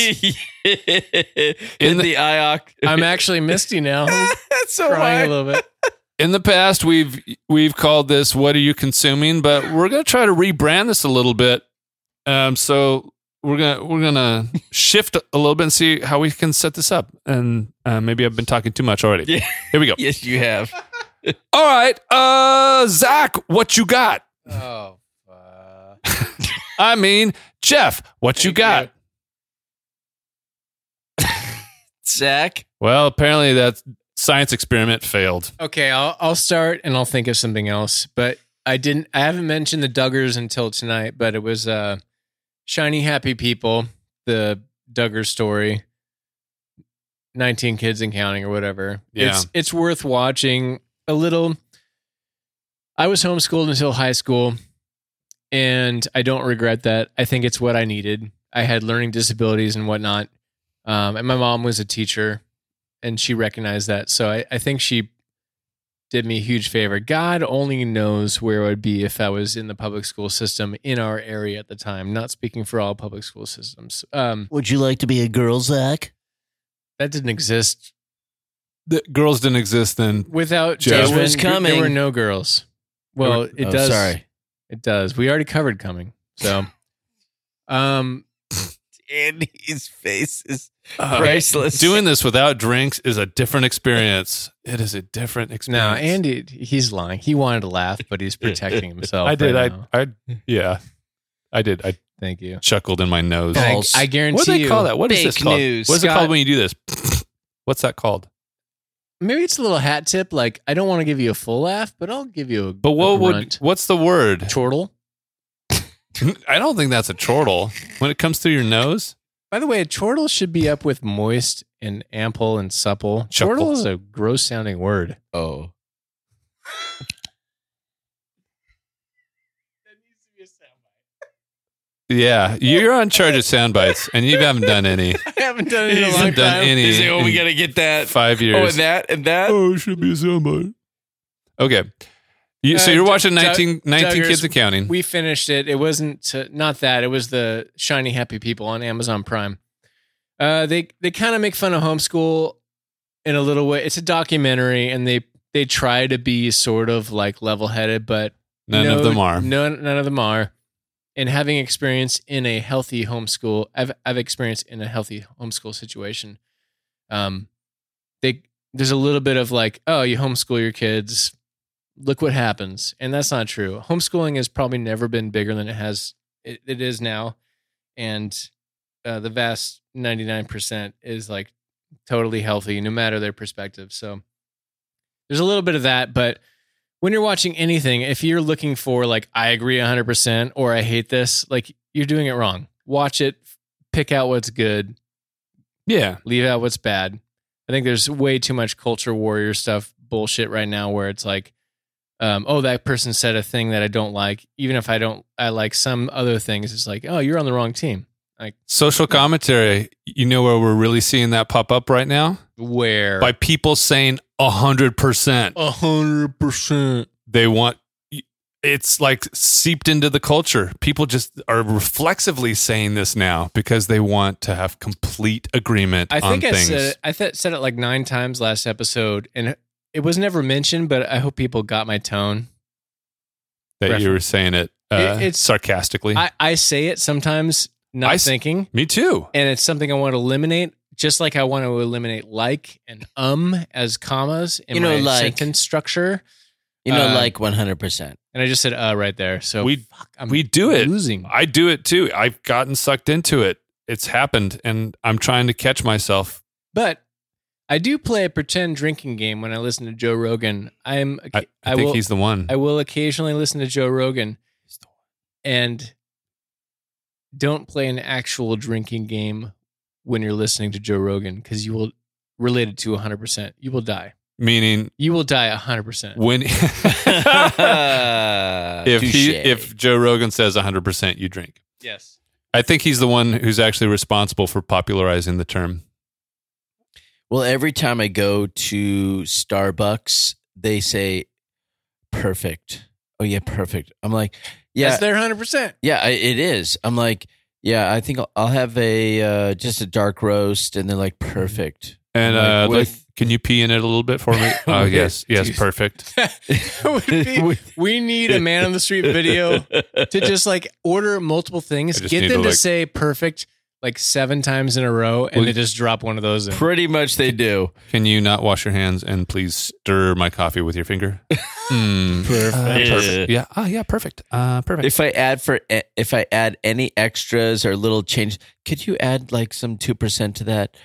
In the IOC. I'm actually misty now. That's so crying a hard. little bit. In the past, we've we've called this "What are you consuming?" But we're gonna try to rebrand this a little bit. Um, so we're gonna we're gonna shift a little bit and see how we can set this up. And uh, maybe I've been talking too much already. Yeah. Here we go. Yes, you have. All right, uh, Zack, what you got? Oh, I mean, Jeff, what you got? Zack. Well, apparently that science experiment failed. okay. I'll I'll start and I'll think of something else. But I didn't. I haven't mentioned the Duggars until tonight. But it was uh, shiny happy people. The Duggar story. 19 kids and counting or whatever. Yeah. It's it's worth watching a little. I was homeschooled until high school and I don't regret that. I think it's what I needed. I had learning disabilities and whatnot. Um, and my mom was a teacher and she recognized that. So I, I think she did me a huge favor. God only knows where I would be if I was in the public school system in our area at the time. Not speaking for all public school systems. Um, Would you like to be a girl, Zack? that didn't exist The girls didn't exist then. without Jeff. Jasmine. It was coming. There were no girls. Well, it Oh, does. Sorry. It does. We already covered coming. So, um, Andy's face is Uh, priceless. doing this without drinks is a different experience. It is a different experience. no, experience. Andy, he's lying. He wanted to laugh, but he's protecting himself. I did. right I, now. I, yeah, I did. I Thank you. chuckled in my nose. And I, I guarantee What do they you, call that? What is this called? news. What is it called when you do this? What's that called? maybe it's a little hat tip. Like I don't want to give you a full laugh, but I'll give you a. But what a would? What's the word? chortle? I don't think that's a chortle. When it comes through your nose, By the way, a chortle should be up with moist and ample and supple. Chuckle. Chortle is a gross sounding word. Oh. yeah, you're on charge of sound bites, and you haven't done any. I haven't done it in a You long haven't done time. any. He's like, oh, we got to get that. Five years. Oh, and that, and that. Oh, it should be a soundbite. Okay. You, so Uh, you're watching 19, 19 Duggars, Kids and Counting. We finished it. It wasn't uh, not that. It was the shiny happy people on Amazon Prime. Uh, they they kind of make fun of homeschool in a little way. It's a documentary, and they they try to be sort of like level headed, but None no- of them are. None none of them are. And having experience in a healthy homeschool, I've I've experienced in a healthy homeschool situation. Um, they there's a little bit of like, oh, you homeschool your kids, look what happens, and that's not true. Homeschooling has probably never been bigger than it has it, it is now, and uh, the vast ninety nine percent is like totally healthy, no matter their perspective. So there's a little bit of that, but when you're watching anything, if you're looking for like I agree 100% or I hate this, like you're doing it wrong. Watch it, pick out what's good, Yeah. leave out what's bad. I think there's way too much culture warrior stuff bullshit right now where it's like um, oh that person said a thing that I don't like even if I don't I like some other things it's like oh you're on the wrong team. Like social commentary. You know where we're really seeing that pop up right now? Where By people saying a 100%. a hundred percent They want it's like seeped into the culture. People just are reflexively saying this now because they want to have complete agreement I think on I things. said it, I th- said it like nine times last episode, and it was never mentioned. But I hope people got my tone. that you were saying it, uh, It- it's- sarcastically. I, I say it sometimes, not I s- thinking, Me too. and it's something I want to eliminate. Just like I want to eliminate like and um as commas in You know, my like- sentence structure, You know, Uh, like 100%. and I just said uh right there. So We- fuck, I'm we do it. losing. I do it too. I've gotten sucked into it. It's happened, and I'm trying to catch myself. But I do play a pretend drinking game when I listen to Joe Rogan. I'm I, I, think will he's the one. I will occasionally listen to Joe Rogan and don't play an actual drinking game when you're listening to Joe Rogan because you will relate it to 100%. You will die. Meaning, You will die 100%. when if he if Joe Rogan says 100, percent you drink. Yes. I think he's the one who's actually responsible for popularizing the term. Well, every time I go to Starbucks, they say perfect. Oh yeah, perfect. I'm like, yeah, That's their 100%. yeah, I, it is. I'm like, yeah, I think I'll, I'll have a uh, just a dark roast, and they're like perfect. And Like, uh, like, with- can you pee in it a little bit for me? Oh With- yes, yes, Jeez. perfect. Be- we need a man on the street video to just like order multiple things, get them to, to like- say perfect like seven times in a row, and Well, they just drop one of those in. Pretty much, they do. Can you not wash your hands and please stir my coffee with your finger? Mm, Perfect. uh, perfect. Yeah. Oh yeah, perfect. Uh, perfect. If I add for e, if I add any extras or little change, could you add like some two percent to that?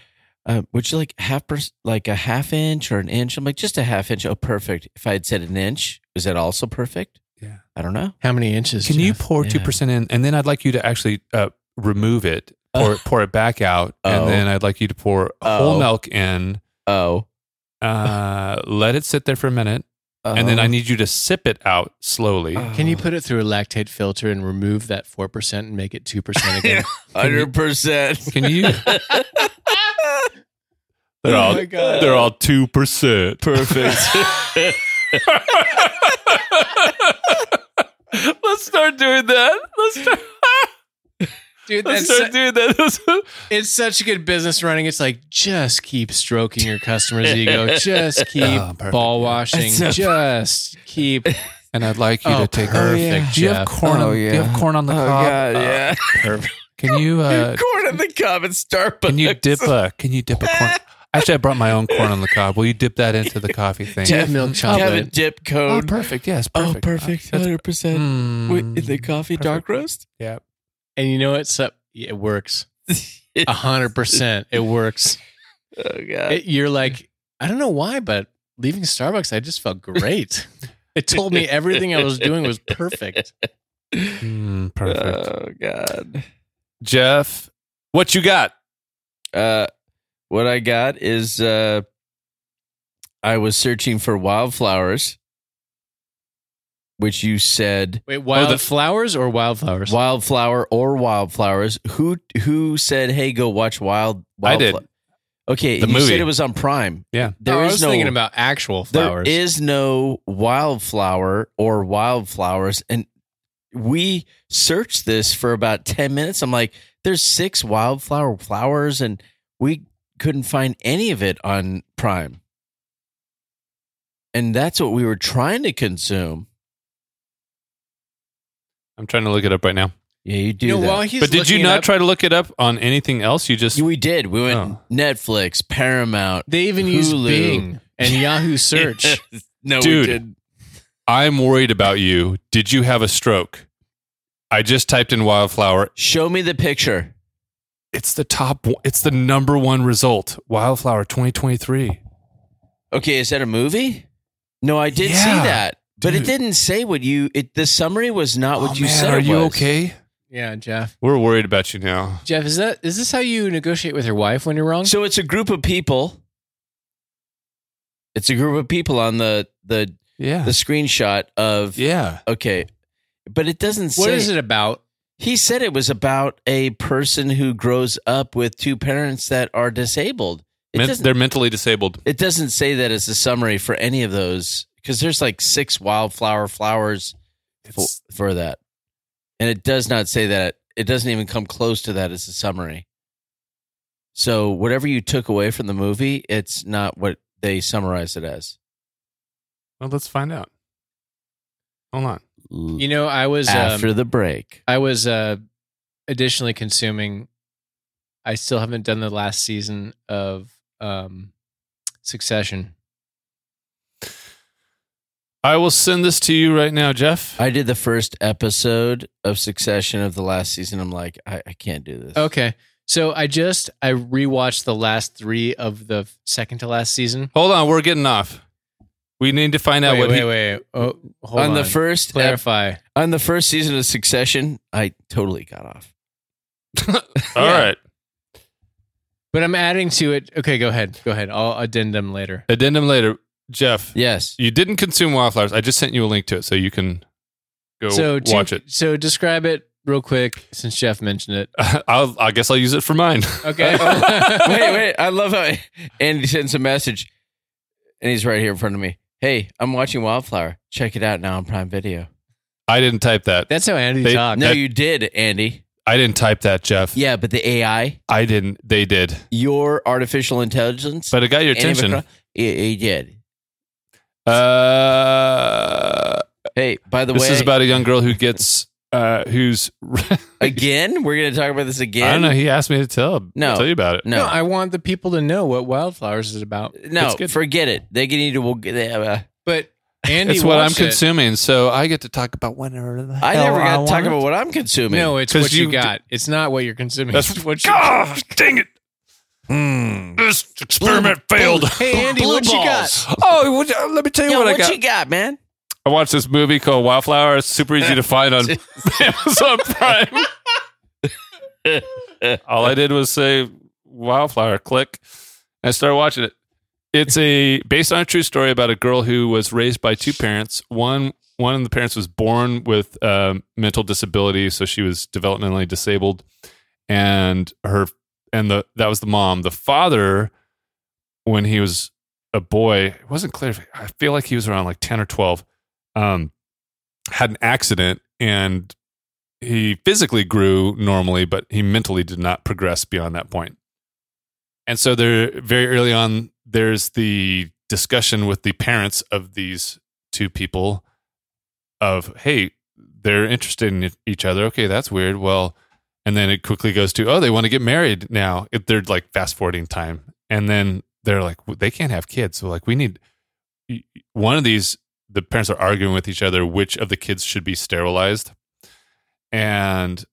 Uh, would you like half per, like a half inch or an inch? I'm like just a half inch. Oh, perfect. If I had said an inch, is that also perfect? Yeah. I don't know. How many inches? Can you Jeff? pour two Yeah. percent in, and then I'd like you to actually uh, remove it, pour it, pour it back out, Oh. and then I'd like you to pour whole Oh. milk in. Oh, Uh, let it sit there for a minute, and then Oh. I need you to sip it out slowly. Oh. Can you put it through a lactate filter and remove that four percent and make it two percent again? hundred percent. Can you? They're Oh all my God. they're all two percent. Perfect. Let's start doing that. Let's start. Dude, Let's that's start doing that. it's such a good business running. It's like just keep stroking your customer's ego. Just keep Oh, ball washing. That's a- Just keep. and I'd like you Oh, to take. perfect, Do you have corn? Oh, on, Do you have corn on the oh cob? god, Uh, yeah. Perfect. Can you? Uh, corn in the cob at Starbucks. can you dip a? Can you dip a corn? Actually, I brought my own corn on the cob. Will you dip that into the coffee thing? Do you have milk Do you have a chocolate? dip Oh, cone? perfect. Yes, Oh, perfect. perfect. Hundred percent. Mm, Wait, in the coffee dark roast? Yeah. And you know it's up. Yeah, it works. A hundred percent. It works. Oh god. It- you're like, I don't know why, but leaving Starbucks, I just felt great. it told me everything I was doing was perfect. Mm, perfect. Oh god. Jeff, what you got? Uh, what I got is uh, I was searching for wildflowers, which you said Wait, wildflowers the- flowers or wildflowers? wildflower or wildflowers. Who who said, "Hey, go watch Wild"? I did. Wildfla-" Okay, The you movie. said it was on Prime. Yeah. There No, I was no thinking about actual flowers. There is no wildflower or wildflowers. And we searched this for about 10 minutes. I'm like, there's six wildflower flowers. And we couldn't find any of it on Prime. And that's what we were trying to consume. I'm trying to look it up right now. Yeah, you do You know, that. while he's but did you not up, try to look it up on anything else? You just we did. We went Oh. Netflix, Paramount. They even used Hulu. Bing and Yahoo Search. no, Dude. we did. I'm worried about you. Did you have a stroke? I just typed in wildflower. Show me the picture. It's the top. It's the number one result. Wildflower 2023. Okay, is that a movie? No, I did Yeah, see that, but it didn't say what you. It the summary was not what Oh, you man, said. Are it you was. okay? yeah, Jeff. We're worried about you now. Jeff, is that is this how you negotiate with your wife when you're wrong? So it's a group of people. It's a group of people on the the Yeah. the screenshot of yeah. okay, but it doesn't say. what is it about? He said it was about a person who grows up with two parents that are disabled. Men- they're mentally disabled. It doesn't say that as a summary for any of those because there's like six wildflower flowers for, for that, and it does not say that. It doesn't even come close to that as a summary. So whatever you took away from the movie, it's not what they summarize it as. well, let's find out. Hold on. You know, I was After um, the break, I was uh, additionally consuming. I still haven't done the last season of um, Succession. I will send this to you right now, Jeff. I did the first episode of Succession of the last season. I'm like, I, I can't do this. Okay, so I just I rewatched the last three of the second to last season. Hold on. We're getting off. We need to find out wait, what wait, he. wait. Oh, hold on on. the first ep- clarify. on the first season of Succession, I totally got off. All Yeah. right. But I'm adding to it. Okay, go ahead. Go ahead. I'll addendum later. Addendum later. Jeff, Yes. you didn't consume wildflowers. I just sent you a link to it so you can go so two- watch it. So describe it real quick, since Jeff mentioned it. I'll, I guess I'll use it for mine. Okay. wait, wait. I love how Andy sends a message, and he's right here in front of me. Hey, I'm watching Wildflower. Check it out now on Prime Video. I didn't type that. That's how Andy They- talks. No, That- you did, Andy. I didn't type that, Jeff. Yeah, but the AI, I didn't. They did. your artificial intelligence, But it got your Andy attention. McCraw- it, it did. Uh, Hey, by the this way, this is about a young girl who gets, uh, who's, again. We're going to talk about this again. I don't know. He asked me to tell, No. tell you about it. no. No, I want the people to know what Wildflowers is about. no, forget it. They can need to. We'll, they have a, But Andy, It's what I'm it. consuming, so I get to talk about whenever the I never got to talk about what I'm consuming. No, it's 'Cause what you, you- got. It's not what you're consuming. That's It's what you. God, dang it! Mm. This experiment failed. Hey Andy, Blue what you balls. got? Oh, what- let me tell you Yeah, what, what I got. What you got, man? I watched this movie called Wildflower. It's super easy to find on Amazon Prime. All I did was say Wildflower, click. I started watching it. It's a based on a true story about a girl who was raised by two parents. One one of the parents was born with um, mental disability, so she was developmentally disabled, and her and the that was the mom. The father, when he was a boy, it wasn't clear. I feel like he was around like ten or twelve. Um, had an accident and he physically grew normally, but he mentally did not progress beyond that point. And so there, very early on, there's the discussion with the parents of these two people of, hey, they're interested in each other. Okay, that's weird. Well, and then it quickly goes to, oh, they want to get married now. It, they're like fast forwarding time, and then they're like, they can't have kids. So like, we need one of these. The parents are arguing with each other which of the kids should be sterilized and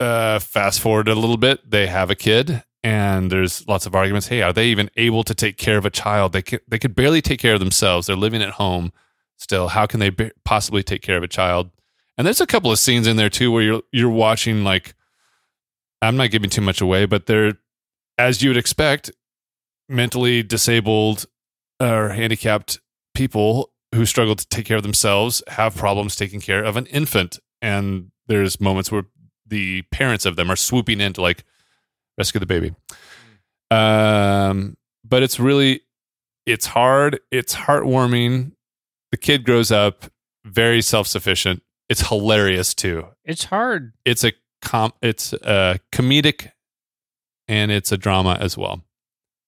uh, fast forward a little bit, they have a kid, and there's lots of arguments. Hey, are they even able to take care of a child? They could, they could barely take care of themselves. They're living at home still. How can they ba- possibly take care of a child? And there's a couple of scenes in there too where you're you're watching like I'm not giving too much away, but they're as you would expect, mentally disabled or handicapped people who struggle to take care of themselves have problems taking care of an infant. And there's moments where the parents of them are swooping in to like rescue the baby. Um but it's really it's hard it's heartwarming. The kid grows up very self-sufficient it's hilarious too It's hard. it's a com it's a comedic and it's a drama as well.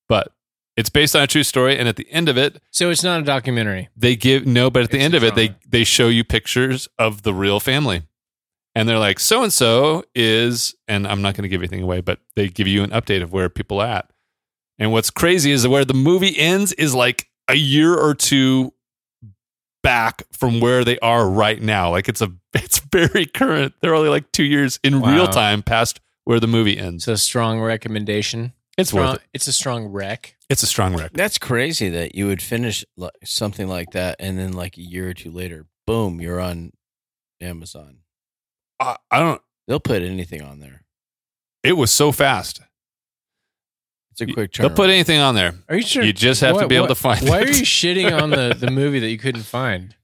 But it's based on a true story, and at the end of it, So it's not a documentary. they give no, but at the It's end a of it, they drama. they show you pictures of the real family, and they're like, so and so is, and I'm not going to give anything away, but they give you an update of where people are at. And what's crazy is where the movie ends is like a year or two back from where they are right now. Like it's a it's very current. They're only like two years in Wow. real time past where the movie ends. It's a strong recommendation. It's Strong, worth it. It's a strong rec. It's a strong record. That's crazy that you would finish something like that, and then like a year or two later, boom, you're on Amazon. I, I don't. They'll put anything on there. It was so fast. It's a quick turn. They'll put anything on there. Are you sure? You just have to What- be able to find Why it. are you shitting on the, the movie that you couldn't find,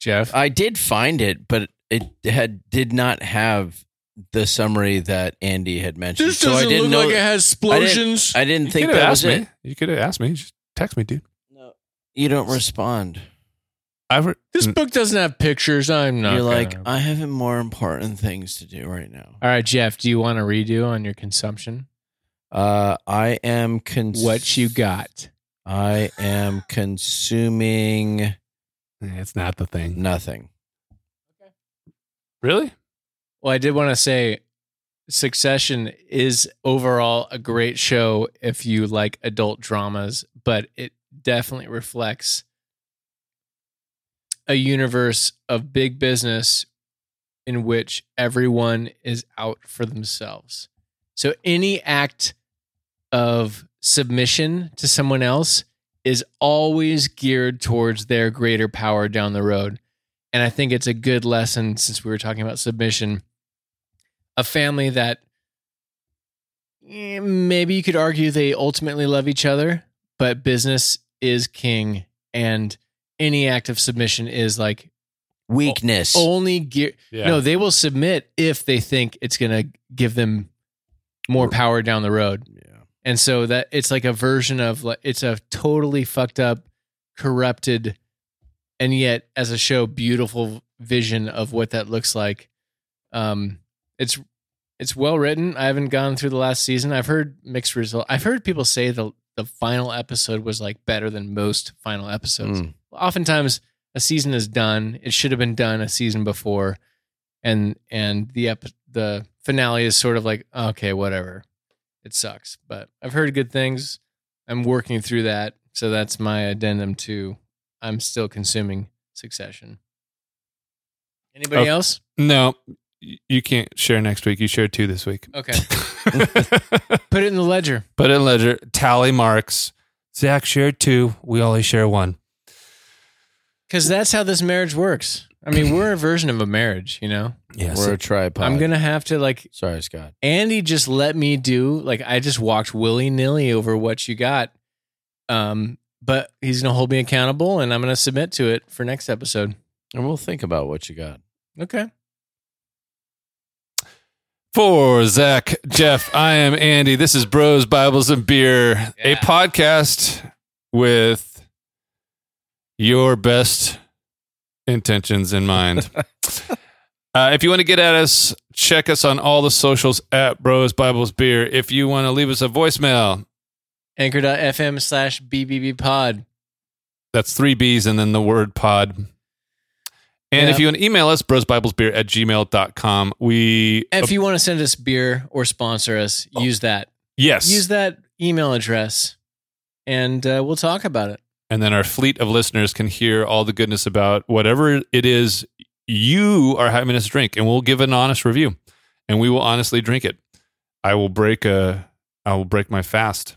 Jeff? I did find it, but it had did not have the summary that Andy had mentioned. so I didn't know. It has explosions. I didn't You think could have that was me. it. You could have asked me. Just text me, dude. No, you don't respond. I've re- This mm. book doesn't have pictures. I'm not. You're gonna- like, I have more important things to do right now. all right, Jeff. Do you want to redo on your consumption? Uh, I am cons- What you got? I am consuming it's not the thing. nothing. Okay. Really? Well, I did want to say Succession is overall a great show if you like adult dramas, but it definitely reflects a universe of big business in which everyone is out for themselves. So any act of submission to someone else is always geared towards their greater power down the road. And I think it's a good lesson since we were talking about submission. A family that eh, maybe you could argue they ultimately love each other, but business is king. And any act of submission is like Weakness. only gear. Yeah. No, they will submit if they think it's going to give them more power down the road. And so that it's like a version of like it's a totally fucked up, corrupted, and yet as a show, beautiful vision of what that looks like. Um, it's it's well written. I haven't gone through the last season. I've heard mixed results. I've heard people say the the final episode was like better than most final episodes. Mm. Oftentimes, a season is done. It should have been done a season before, and and the ep- the finale is sort of like okay, whatever it sucks. But I've heard good things. I'm working through that. So that's my addendum to I'm still consuming Succession. Anybody Oh. else? No, you can't share next week. You shared two this week. Okay. Put it in the ledger. Put it in ledger. Tally marks. Zack shared two. We only share one. Because that's how this marriage works. I mean, we're a version of a marriage, you know? Yes. We're a tripod. I'm going to have to, like, Sorry, Scott. Andy just let me do, like, I just walked willy nilly over what you got. Um, but he's going to hold me accountable and I'm going to submit to it for next episode. And we'll think about what you got. Okay. For Zack, Jeff, I am Andy. This is Bros, Bibles, and Beer, a podcast with your best intentions in mind. uh, if you want to get at us, check us on all the socials at Bros, Bibles, Beer. If you want to leave us a voicemail, Anchor.fm slash BBB pod. that's three B's and then the word pod. And Yep. if you want to email us, brosbiblesbeer at gmail.com. We, If you want to send us beer or sponsor us, use that. yes. Use that email address and uh, we'll talk about it. and then our fleet of listeners can hear all the goodness about whatever it is you are having us drink and we'll give an honest review and we will honestly drink it. I will break a i will break my fast.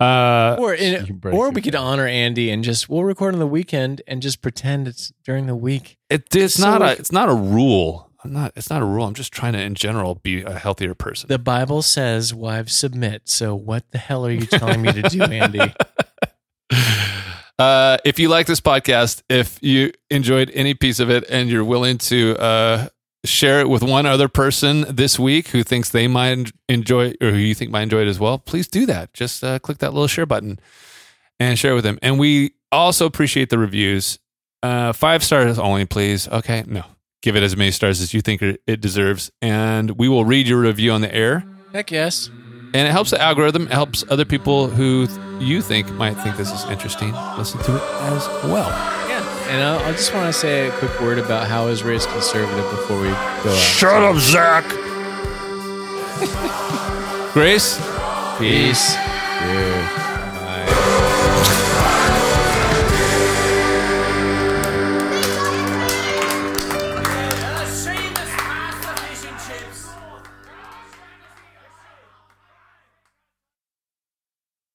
Uh Or in, or we could honor Andy and just we'll record on the weekend and just pretend it's during the week. it, it's So not a it's not a rule. I'm not it's not a rule. I'm just trying to in general be a healthier person. The Bible says wives submit. So what the hell are you telling me to do, Andy? uh, if you like this podcast, if you enjoyed any piece of it and you're willing to uh, share it with one other person this week who thinks they might enjoy or who you think might enjoy it as well, please do that. Just uh, click that little share button and share with them. And we also appreciate the reviews. Uh, five stars only, please. Okay. No, give it as many stars as you think it deserves. And we will read your review on the air. Heck yes. And it helps the algorithm. It helps other people who th- you think might think this is interesting listen to it as well. Yeah. And I'll, I just want to say a quick word about how I was raised conservative before we go out. Shut up, Zack. Grace, Peace. Dude.